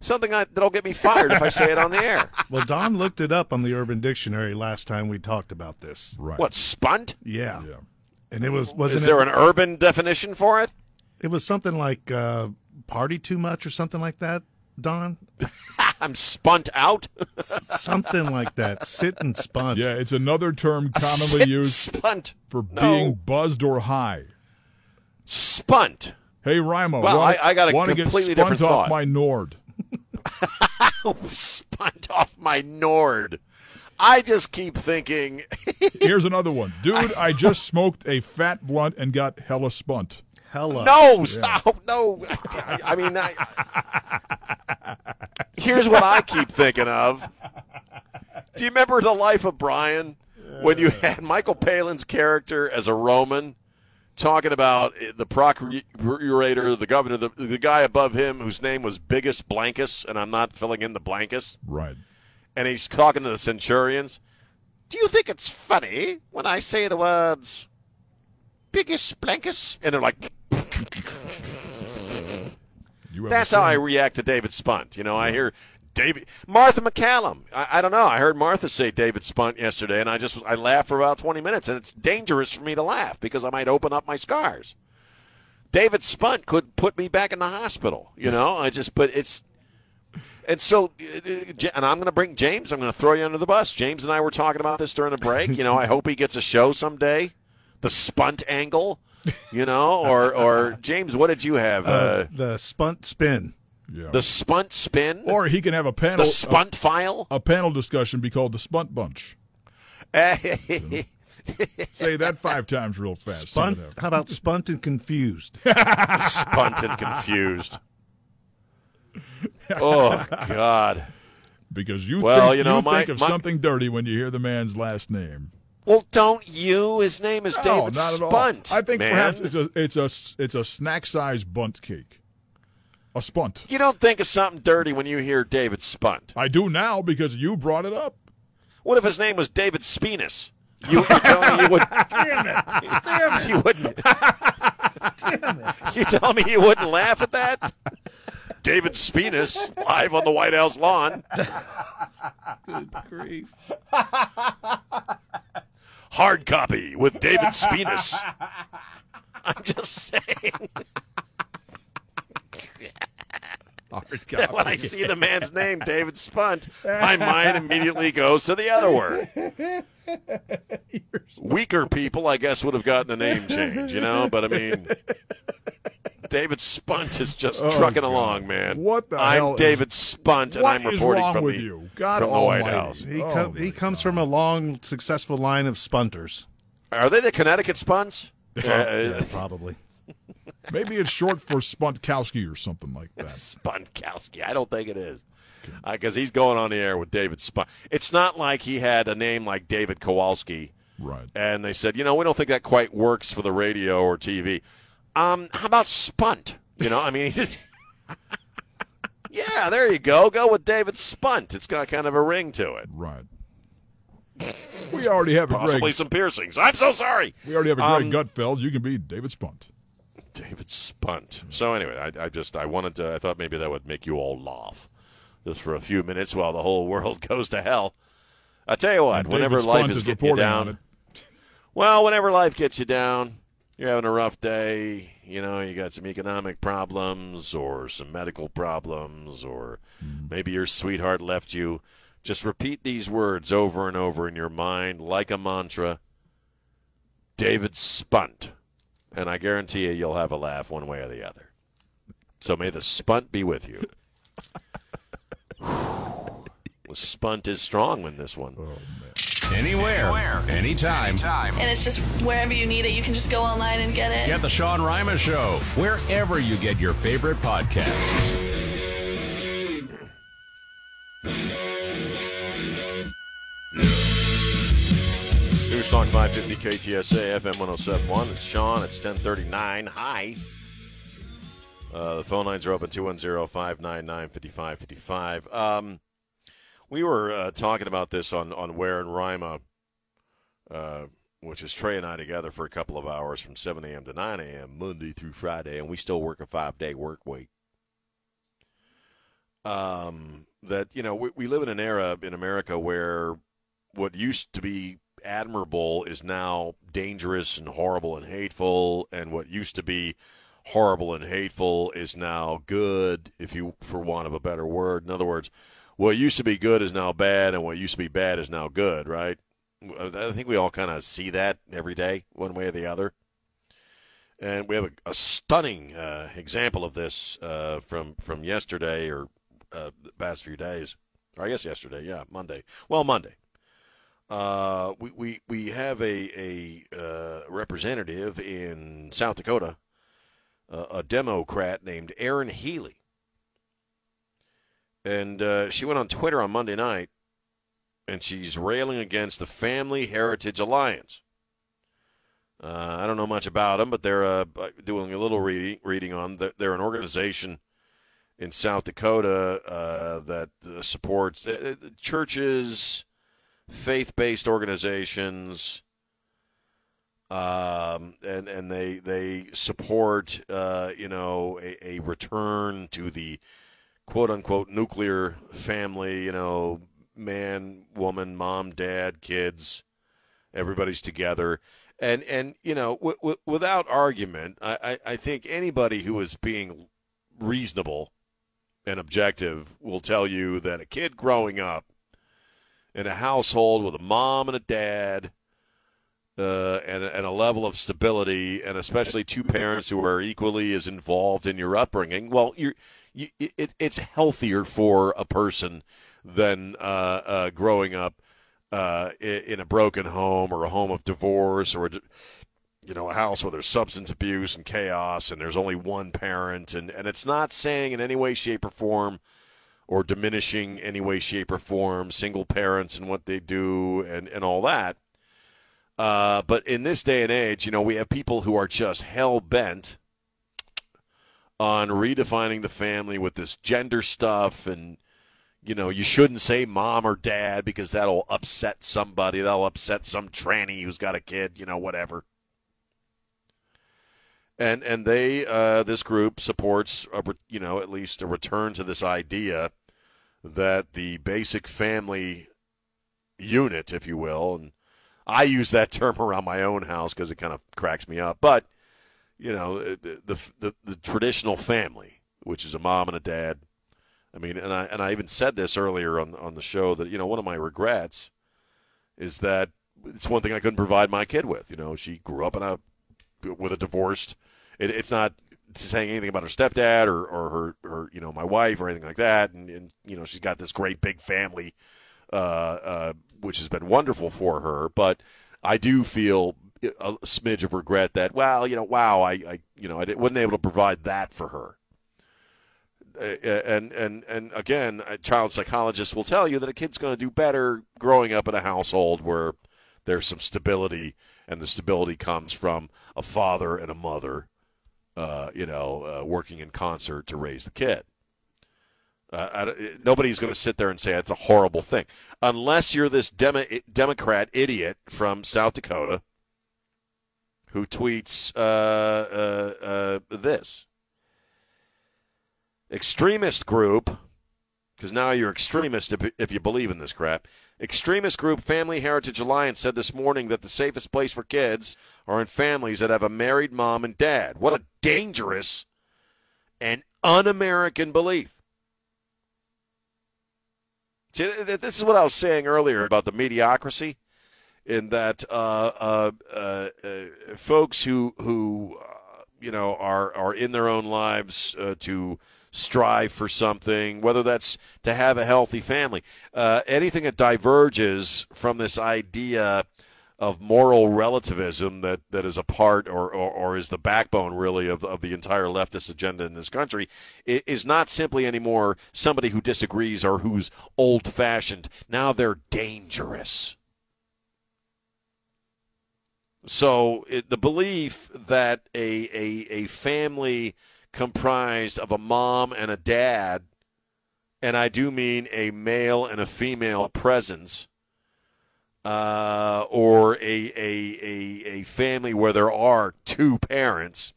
Something I, that'll get me fired if I say it on the air. Well, Don looked it up on the Urban Dictionary last time we talked about this. Right. What Spunt? Yeah. Yeah. And it was wasn't Is there it, an urban definition for it? it was something like uh, party too much or something like that, Don? I'm spunt out. Something like that. Sit and spunt. Yeah, it's another term commonly Sit used spunt. for No. being buzzed or high. Spunt. Hey, Rimo. Well, wanna, I- I got a wanna completely get spunt different off thought. my Nord. spunt off my Nord. I just keep thinking. Here's another one. Dude, I just smoked a fat blunt and got hella spunt. Hella. No, stop. No. I, I mean, I, here's what I keep thinking of. Do you remember The Life of Brian? When you had Michael Palin's character as a Roman talking about the procurator, the governor, the, the guy above him whose name was Biggus Blankus, and I'm not filling in the Blankus. Right. And he's talking to the centurions. Do you think it's funny when I say the words Biggus Blankus? And they're like, That's how I react to David Spunt. You know, I hear David Martha McCallum. I, I don't know. I heard Martha say David Spunt yesterday, and I just I laughed for about twenty minutes, and it's dangerous for me to laugh because I might open up my scars. David Spunt could put me back in the hospital. You know, I just but it's. And so, uh, Ja- and I'm going to bring James. I'm going to throw you under the bus. James and I were talking about this during the break. You know, I hope he gets a show someday. The Spunt angle, you know, or or James, what did you have? Uh, Uh, the spunt spin. Yeah. the Spunt spin, or he can have a panel. the Spunt file. A, a panel discussion be called the Spunt Bunch. Say that five times real fast. Spunt. How about spunt and confused? Spunt and confused. Oh God. Because you Well, think, you know, my- think of my- something dirty when you hear the man's last name. Well, don't you? His name is No, David not at all. Spunt. I think man. perhaps it's a it's a it's a snack size bunt cake, a spunt. you don't think of something dirty when you hear David Spunt. I do now because you brought it up. What if his name was David Spinas? You, you tell me you would. Damn it! Damn it! You wouldn't. Damn it! You tell me you wouldn't laugh at that? David Spinas live on the White House lawn. Good grief! Hard copy with David Spinas. I'm just saying. when I see the man's name, David Spunt, my mind immediately goes to the other word. Weaker people, I guess, would have gotten a name change, you know. But I mean, David Spunt is just Oh, trucking God. along, man. What the I'm hell is- David Spunt, and What I'm reporting wrong from with the you? God from the White Almighty. House. He, Oh, co- my he comes from a long, successful line of spunters. Are they the Connecticut Spunts? Yeah, Uh, probably. Maybe it's short for Spuntkowski or something like that. Spunkowski. I don't think it is. Because he's going on the air with David Spunt. It's not like he had a name like David Kowalski, Right. and they said, you know, we don't think that quite works for the radio or TV. Um, how about Spunt? You know, I mean, he just. yeah, there you go. Go with David Spunt. It's got kind of a ring to it. Right. We already have a great Possibly Greg. some piercings. I'm so sorry. We already have a Greg Um, Gutfeld. You can be David Spunt. David Spunt. So anyway, I, I just I wanted to. I thought maybe that would make you all laugh, just for a few minutes while the whole world goes to hell. I tell you what, And whenever David life Spunt is is getting you down, well, whenever life gets you down, you're having a rough day. You know, you got some economic problems or some medical problems, or Mm-hmm. maybe your sweetheart left you. Just repeat these words over and over in your mind like a mantra. David Spunt. And I guarantee you, you'll have a laugh one way or the other. So may the spunt be with you. the spunt is strong in this one. Oh, anywhere, anywhere anytime. And it's just wherever you need it, you can just go online and get it. Get the Sean Rima Show wherever you get your favorite podcasts. KTSA FM 1071. It's Sean. It's 1039. Hi. Uh, the phone lines are open 210 599 5555. Um, We were uh, talking about this on, on Ware and Rima, uh, which is Trey and I together for a couple of hours from 7 a.m. to 9 a.m. Monday through Friday, and we still work a five day work week. Um, that, you know, we, we live in an era in America where what used to be admirable is now dangerous and horrible and hateful, and what used to be horrible and hateful is now good, if you, for want of a better word. In other words, what used to be good is now bad, and what used to be bad is now good, right? I think we all kind of see that every day, one way or the other. And we have a, a stunning uh, example of this uh, from from yesterday or uh, the past few days, or I guess yesterday, yeah, Monday. Well, Monday. Uh, we, we we have a a uh, representative in South Dakota, uh, a Democrat named Erin Healy, and uh, she went on Twitter on Monday night, and she's railing against the Family Heritage Alliance. Uh, I don't know much about them, but they're doing a little reading reading on. The, they're an organization in South Dakota that supports churches, faith-based organizations, um, and and they they support uh, you know a, a return to the quote unquote nuclear family. You know, man, woman, mom, dad, kids, everybody's together and and you know w- w- without argument I, I, I think anybody who is being reasonable and objective will tell you that a kid growing up in a household with a mom and a dad uh, and, and a level of stability and especially two parents who are equally as involved in your upbringing. Well you're you, it, it's healthier for a person than uh, uh, growing up uh, in a broken home or a home of divorce or you know a house where there's substance abuse and chaos and there's only one parent. And, and it's not saying in any way shape or form or diminishing any way shape or form single parents and what they do and, and all that uh, but in this day and age you know we have people who are just hell bent on redefining the family with this gender stuff and you know, you shouldn't say mom or dad because that'll upset somebody. That'll upset some tranny who's got a kid, you know, whatever. And and they uh, this group supports a, you know at least a return to this idea that the basic family unit, if you will, and I use that term around my own house because it kind of cracks me up, but you know the, the the the traditional family, which is a mom and a dad, I mean, and I and I even said this earlier on on the show that you know one of my regrets is that it's one thing I couldn't provide my kid with. You know, she grew up in a with a divorced. It, it's not saying anything about her stepdad or, or her, her you know my wife or anything like that. And, and you know she's got this great big family, uh, uh, which has been wonderful for her. But I do feel a smidge of regret that well you know wow I, I you know I wasn't able to provide that for her and and and again, a child psychologist will tell you that a kid's going to do better growing up in a household where there's some stability, and the stability comes from a father and a mother, uh, you know, uh, working in concert to raise the kid. Uh, nobody's going to sit there and say it's a horrible thing, unless you're this Demo- Democrat idiot from South Dakota who tweets uh, uh, this extremist group, because now you're extremist if, if you believe in this crap. Extremist group Family Heritage Alliance said this morning that the safest place for kids are in families that have a married mom and dad. What a dangerous and un American belief. See, this is what I was saying earlier about the mediocrity, in that uh, uh, uh, uh folks who who uh, you know are are in their own lives uh, to strive for something, whether that's to have a healthy family. Uh, anything that diverges from this idea of moral relativism that, that is a part or, or, or, is the backbone really of, of the entire leftist agenda in this country is not simply anymore somebody who disagrees or who's old fashioned. Now they're dangerous. So it, the belief that a, a, a family comprised of a mom and a dad, and I do mean a male and a female presence, uh, or a, a, a, a family where there are two parents,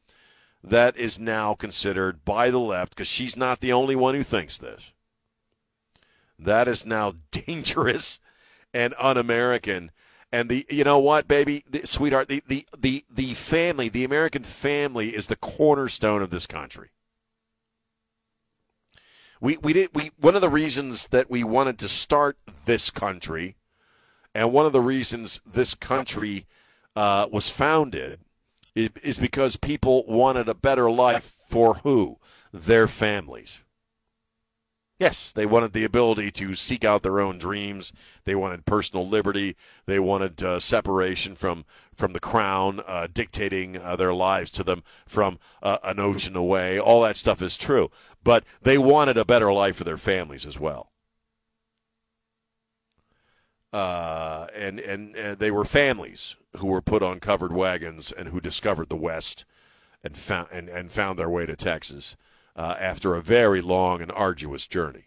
that is now considered by the left, because she's not the only one who thinks this. That is now dangerous and un American and the you know what, baby, the, sweetheart, the, the the the family, the American family is the cornerstone of this country. We we did we one of the reasons that we wanted to start this country, and one of the reasons this country uh, was founded, is, is because people wanted a better life for who their families. Yes, they wanted the ability to seek out their own dreams. They wanted personal liberty. They wanted uh, separation from from the crown uh, dictating uh, their lives to them from uh, an ocean away. All that stuff is true, but they wanted a better life for their families as well. Uh, and, and and they were families who were put on covered wagons and who discovered the West and found and, and found their way to Texas uh, after a very long and arduous journey.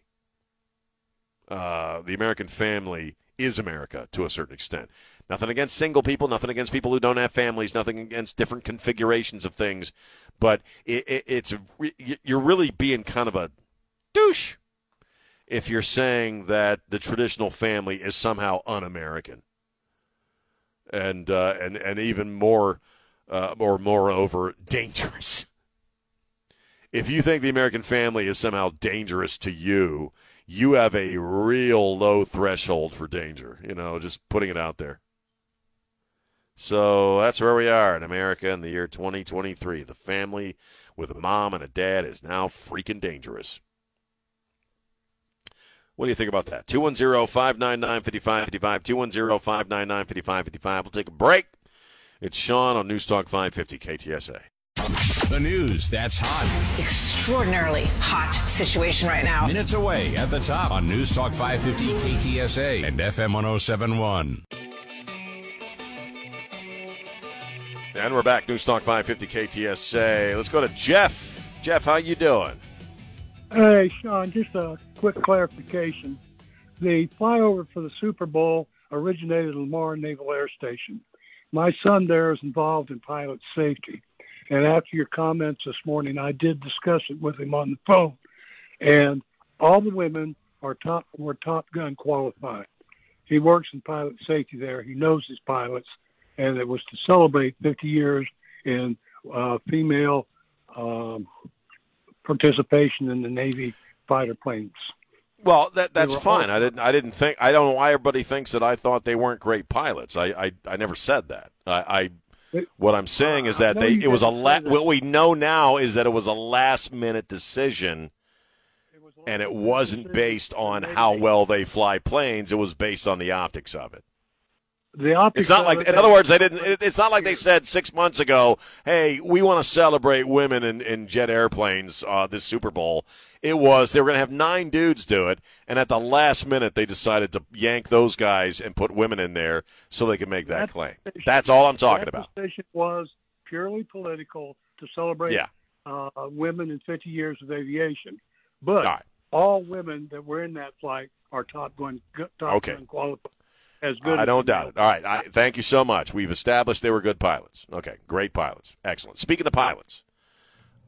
Uh, the American family is America to a certain extent. Nothing against single people, nothing against people who don't have families, nothing against different configurations of things, but it, it, it's you're really being kind of a douche if you're saying that the traditional family is somehow un-American, and uh, and and even more uh, or moreover dangerous if you think the American family is somehow dangerous to you, you have a real low threshold for danger. You know, just putting it out there. So that's where we are in America in the year 2023. The family with a mom and a dad is now freaking dangerous. What do you think about that? 210 599 5555. 210 599 5555. We'll take a break. It's Sean on News Talk 550 KTSA. The news that's hot. Extraordinarily hot situation right now. Minutes away at the top on News Talk 550 KTSA and FM 1071. And we're back, News Talk 550 KTSA. Let's go to Jeff. Jeff, how you doing? Hey, Sean, just a quick clarification. The flyover for the Super Bowl originated at Lemoore Naval Air Station. My son there is involved in pilot safety. And after your comments this morning, I did discuss it with him on the phone. And all the women are top were Top Gun qualified. He works in pilot safety there. He knows his pilots, and it was to celebrate 50 years in uh, female um, participation in the Navy fighter planes. Well, that that's fine. I didn't I didn't think I don't know why everybody thinks that I thought they weren't great pilots. I I, I never said that. I, I what I'm saying is that they it was a la- what we know now is that it was a last minute decision, and it wasn't based on how well they fly planes. It was based on the optics of it. The optics. It's not like, in other words, they didn't. It's not like they said six months ago, "Hey, we want to celebrate women in, in jet airplanes uh, this Super Bowl." It was they were going to have nine dudes do it, and at the last minute they decided to yank those guys and put women in there so they could make that, that claim. Decision, That's all I'm talking about. Decision was purely political to celebrate yeah. uh, women in 50 years of aviation, but all, right. all women that were in that flight are top gun top okay. gun qualified. As good I as don't doubt it. All right. I, thank you so much. We've established they were good pilots. Okay. Great pilots. Excellent. Speaking of pilots,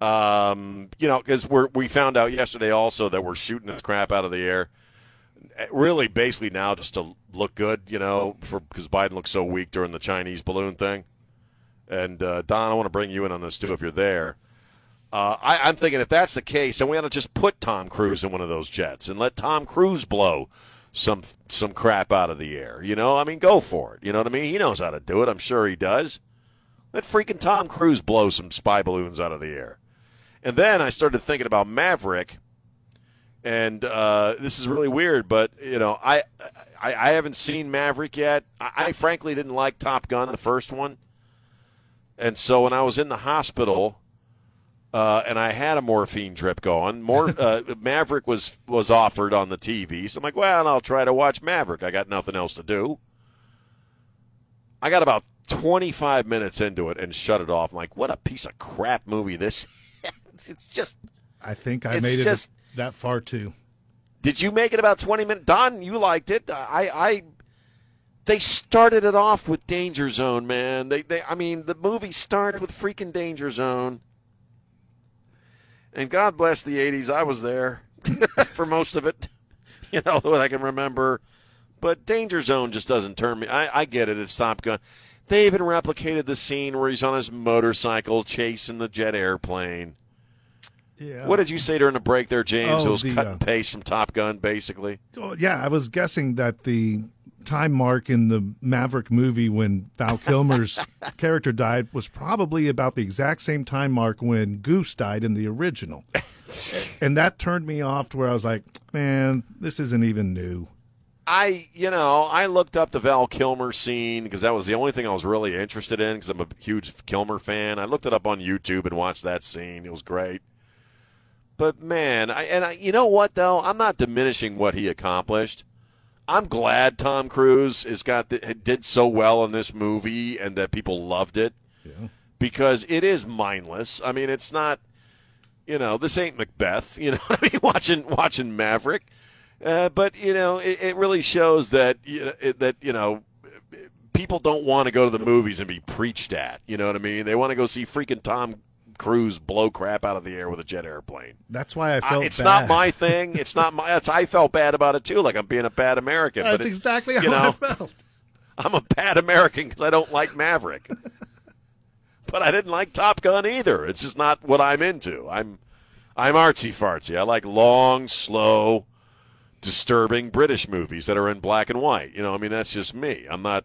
um, you know, because we we found out yesterday also that we're shooting the crap out of the air. Really, basically now just to look good, you know, for because Biden looked so weak during the Chinese balloon thing. And uh, Don, I want to bring you in on this too if you're there. Uh, I, I'm thinking if that's the case, then we ought to just put Tom Cruise in one of those jets and let Tom Cruise blow some some crap out of the air. You know, I mean, go for it. You know what I mean? He knows how to do it. I'm sure he does. Let freaking Tom Cruise blow some spy balloons out of the air. And then I started thinking about Maverick, and uh, this is really weird, but you know, I, I, I haven't seen Maverick yet. I, I, frankly didn't like Top Gun, the first one, and so when I was in the hospital. Uh, and I had a morphine drip going. More uh, Maverick was was offered on the TV, so I'm like, well, I'll try to watch Maverick. I got nothing else to do. I got about 25 minutes into it and shut it off. I'm like, what a piece of crap movie this it's just. I think I made it just, that far too. Did you make it about twenty minutes? Don, you liked it. I, I, they started it off with Danger Zone, man. They, they, I mean, the movie starts with freaking Danger Zone. And God bless the '80s. I was there for most of it. You know what I can remember. But Danger Zone just doesn't turn me. I, I get it. It's Top Gun. They even replicated the scene where he's on his motorcycle chasing the jet airplane. Yeah. What did you say during the break there, James? Oh, it was the, cut uh, and paste from Top Gun, basically. Oh, yeah, I was guessing that the time mark in the Maverick movie when Val Kilmer's character died was probably about the exact same time mark when Goose died in the original. and that turned me off to where I was like, man, this isn't even new. I, you know, I looked up the Val Kilmer scene because that was the only thing I was really interested in because I'm a huge Kilmer fan. I looked it up on YouTube and watched that scene. It was great. But man, I, and I, you know what though? I'm not diminishing what he accomplished. I'm glad Tom Cruise has got the, did so well in this movie and that people loved it Yeah. because it is mindless. I mean, it's not, you know, this ain't Macbeth. You know what I mean? Watching watching Maverick, uh, but you know, it, it really shows that you know, it, that you know people don't want to go to the movies and be preached at. You know what I mean? They want to go see freaking Tom Cruise blow crap out of the air with a jet airplane. That's why I I- felt it's bad. not my thing. It's not my. It's, I felt bad about it too, like I'm being a bad American. That's but exactly you how know, I felt. I'm a bad American because I don't like Maverick. but I didn't like Top Gun either. It's just not what I'm into. I'm I'm artsy fartsy. I like long, slow, disturbing British movies that are in black and white. You know, I mean that's just me. I'm not.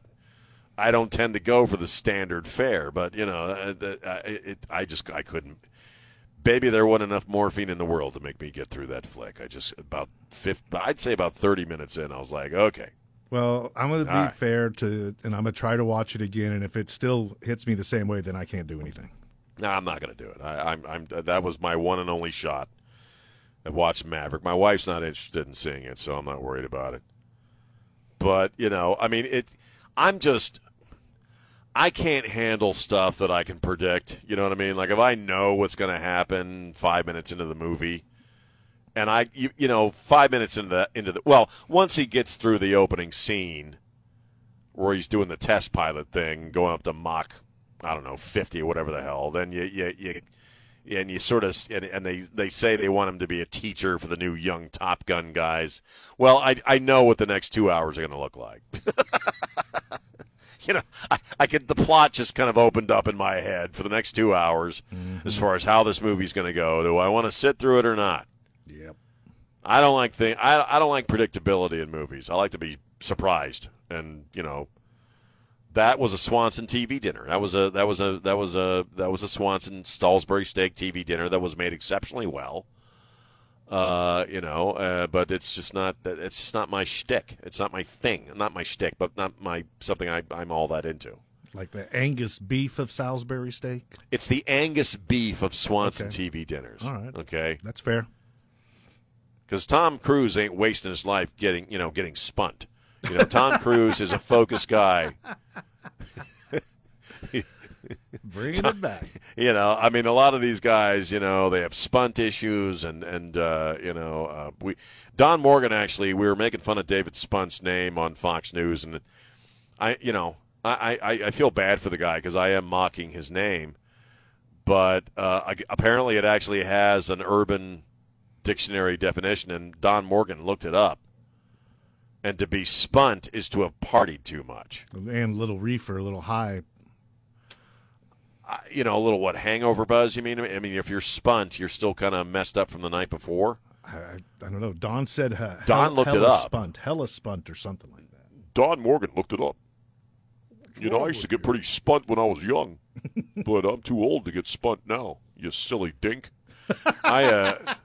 I don't tend to go for the standard fare, but you know, uh, uh, it, I just I couldn't. Baby, there wasn't enough morphine in the world to make me get through that flick. I just about 50, I'd say about thirty minutes in, I was like, okay, Well, I'm going to be right. fair to, and I'm going to try to watch it again. And if it still hits me the same way, then I can't do anything. No, I'm not going to do it. I, I'm, I'm. That was my one and only shot at watching Maverick. My wife's not interested in seeing it, so I'm not worried about it. But you know, I mean, it. I'm just. I can't handle stuff that I can predict. You know what I mean? Like if I know what's going to happen five minutes into the movie, and I, you, you know, five minutes into the into the well, once he gets through the opening scene, where he's doing the test pilot thing, going up to Mach, I don't know, fifty or whatever the hell. Then you you, you and you sort of and, and they they say they want him to be a teacher for the new young Top Gun guys. Well, I I know what the next two hours are going to look like. you know, I, I could the plot just kind of opened up in my head for the next two hours as mm-hmm. far as how this movie's going to go. Do I want to sit through it or not? Yep. I don't like thing. I I don't like predictability in movies. I like to be surprised, and you know, that was a Swanson TV dinner. That was a that was a that was a that was a Swanson Salisbury steak TV dinner that was made exceptionally well. Uh, you know, uh, but it's just not that it's just not my shtick. It's not my thing. Not my shtick, but not my something I, I'm all that into. Like the Angus beef of Salisbury steak. It's the Angus beef of Swanson Okay. TV dinners. All right. Okay. That's fair. because Tom Cruise ain't wasting his life getting you know getting spunt. You know, Tom Cruise is a focused guy. Bringing it back. You know, I mean, a lot of these guys, you know, they have spunt issues, and and uh, you know, uh, we Don Morgan actually, we were making fun of David Spunt's name on Fox News, and I, you know, I I, I feel bad for the guy because I am mocking his name, but uh, apparently it actually has an urban dictionary definition, and Don Morgan looked it up. And to be spunt is to have partied too much. And little reefer, a little high. You know, a little what hangover buzz. You mean? I mean, if you're spunt, you're still kind of messed up from the night before. I, I, I don't know. Don said uh, Don hell- looked it hella up. Spunt, hella spunt, or something like that. Don Morgan looked it up. You know, I used to get pretty spunt when I was young, but I'm too old to get spunt now. You silly dink. I uh,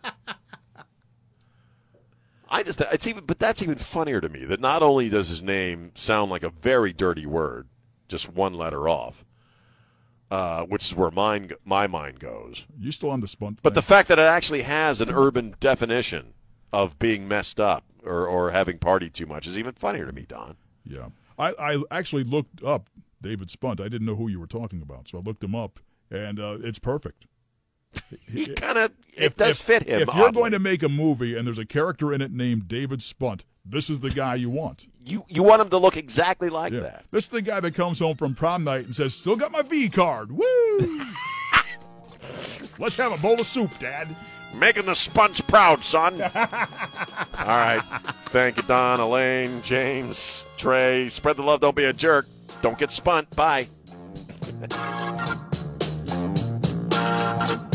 I just it's even, but that's even funnier to me that not only does his name sound like a very dirty word, just one letter off, uh, which is where mine my mind goes. You still on the spunt? But the fact that it actually has an urban definition of being messed up or, or having partied too much is even funnier to me, Don. Yeah. I, I actually looked up David Spunt. I didn't know who you were talking about, so I looked him up, and uh, it's perfect. He kind of it does fit him. If you're going to make a movie and there's a character in it named David Spunt, this is the guy you want. you you want him to look exactly like Yeah. that. This is the guy that comes home from prom night and says, "Still got my V card." Woo! Let's have a bowl of soup, Dad. Making the Spunts proud, son. All right. Thank you, Don, Elaine, James, Trey. Spread the love. Don't be a jerk. Don't get spunt. Bye.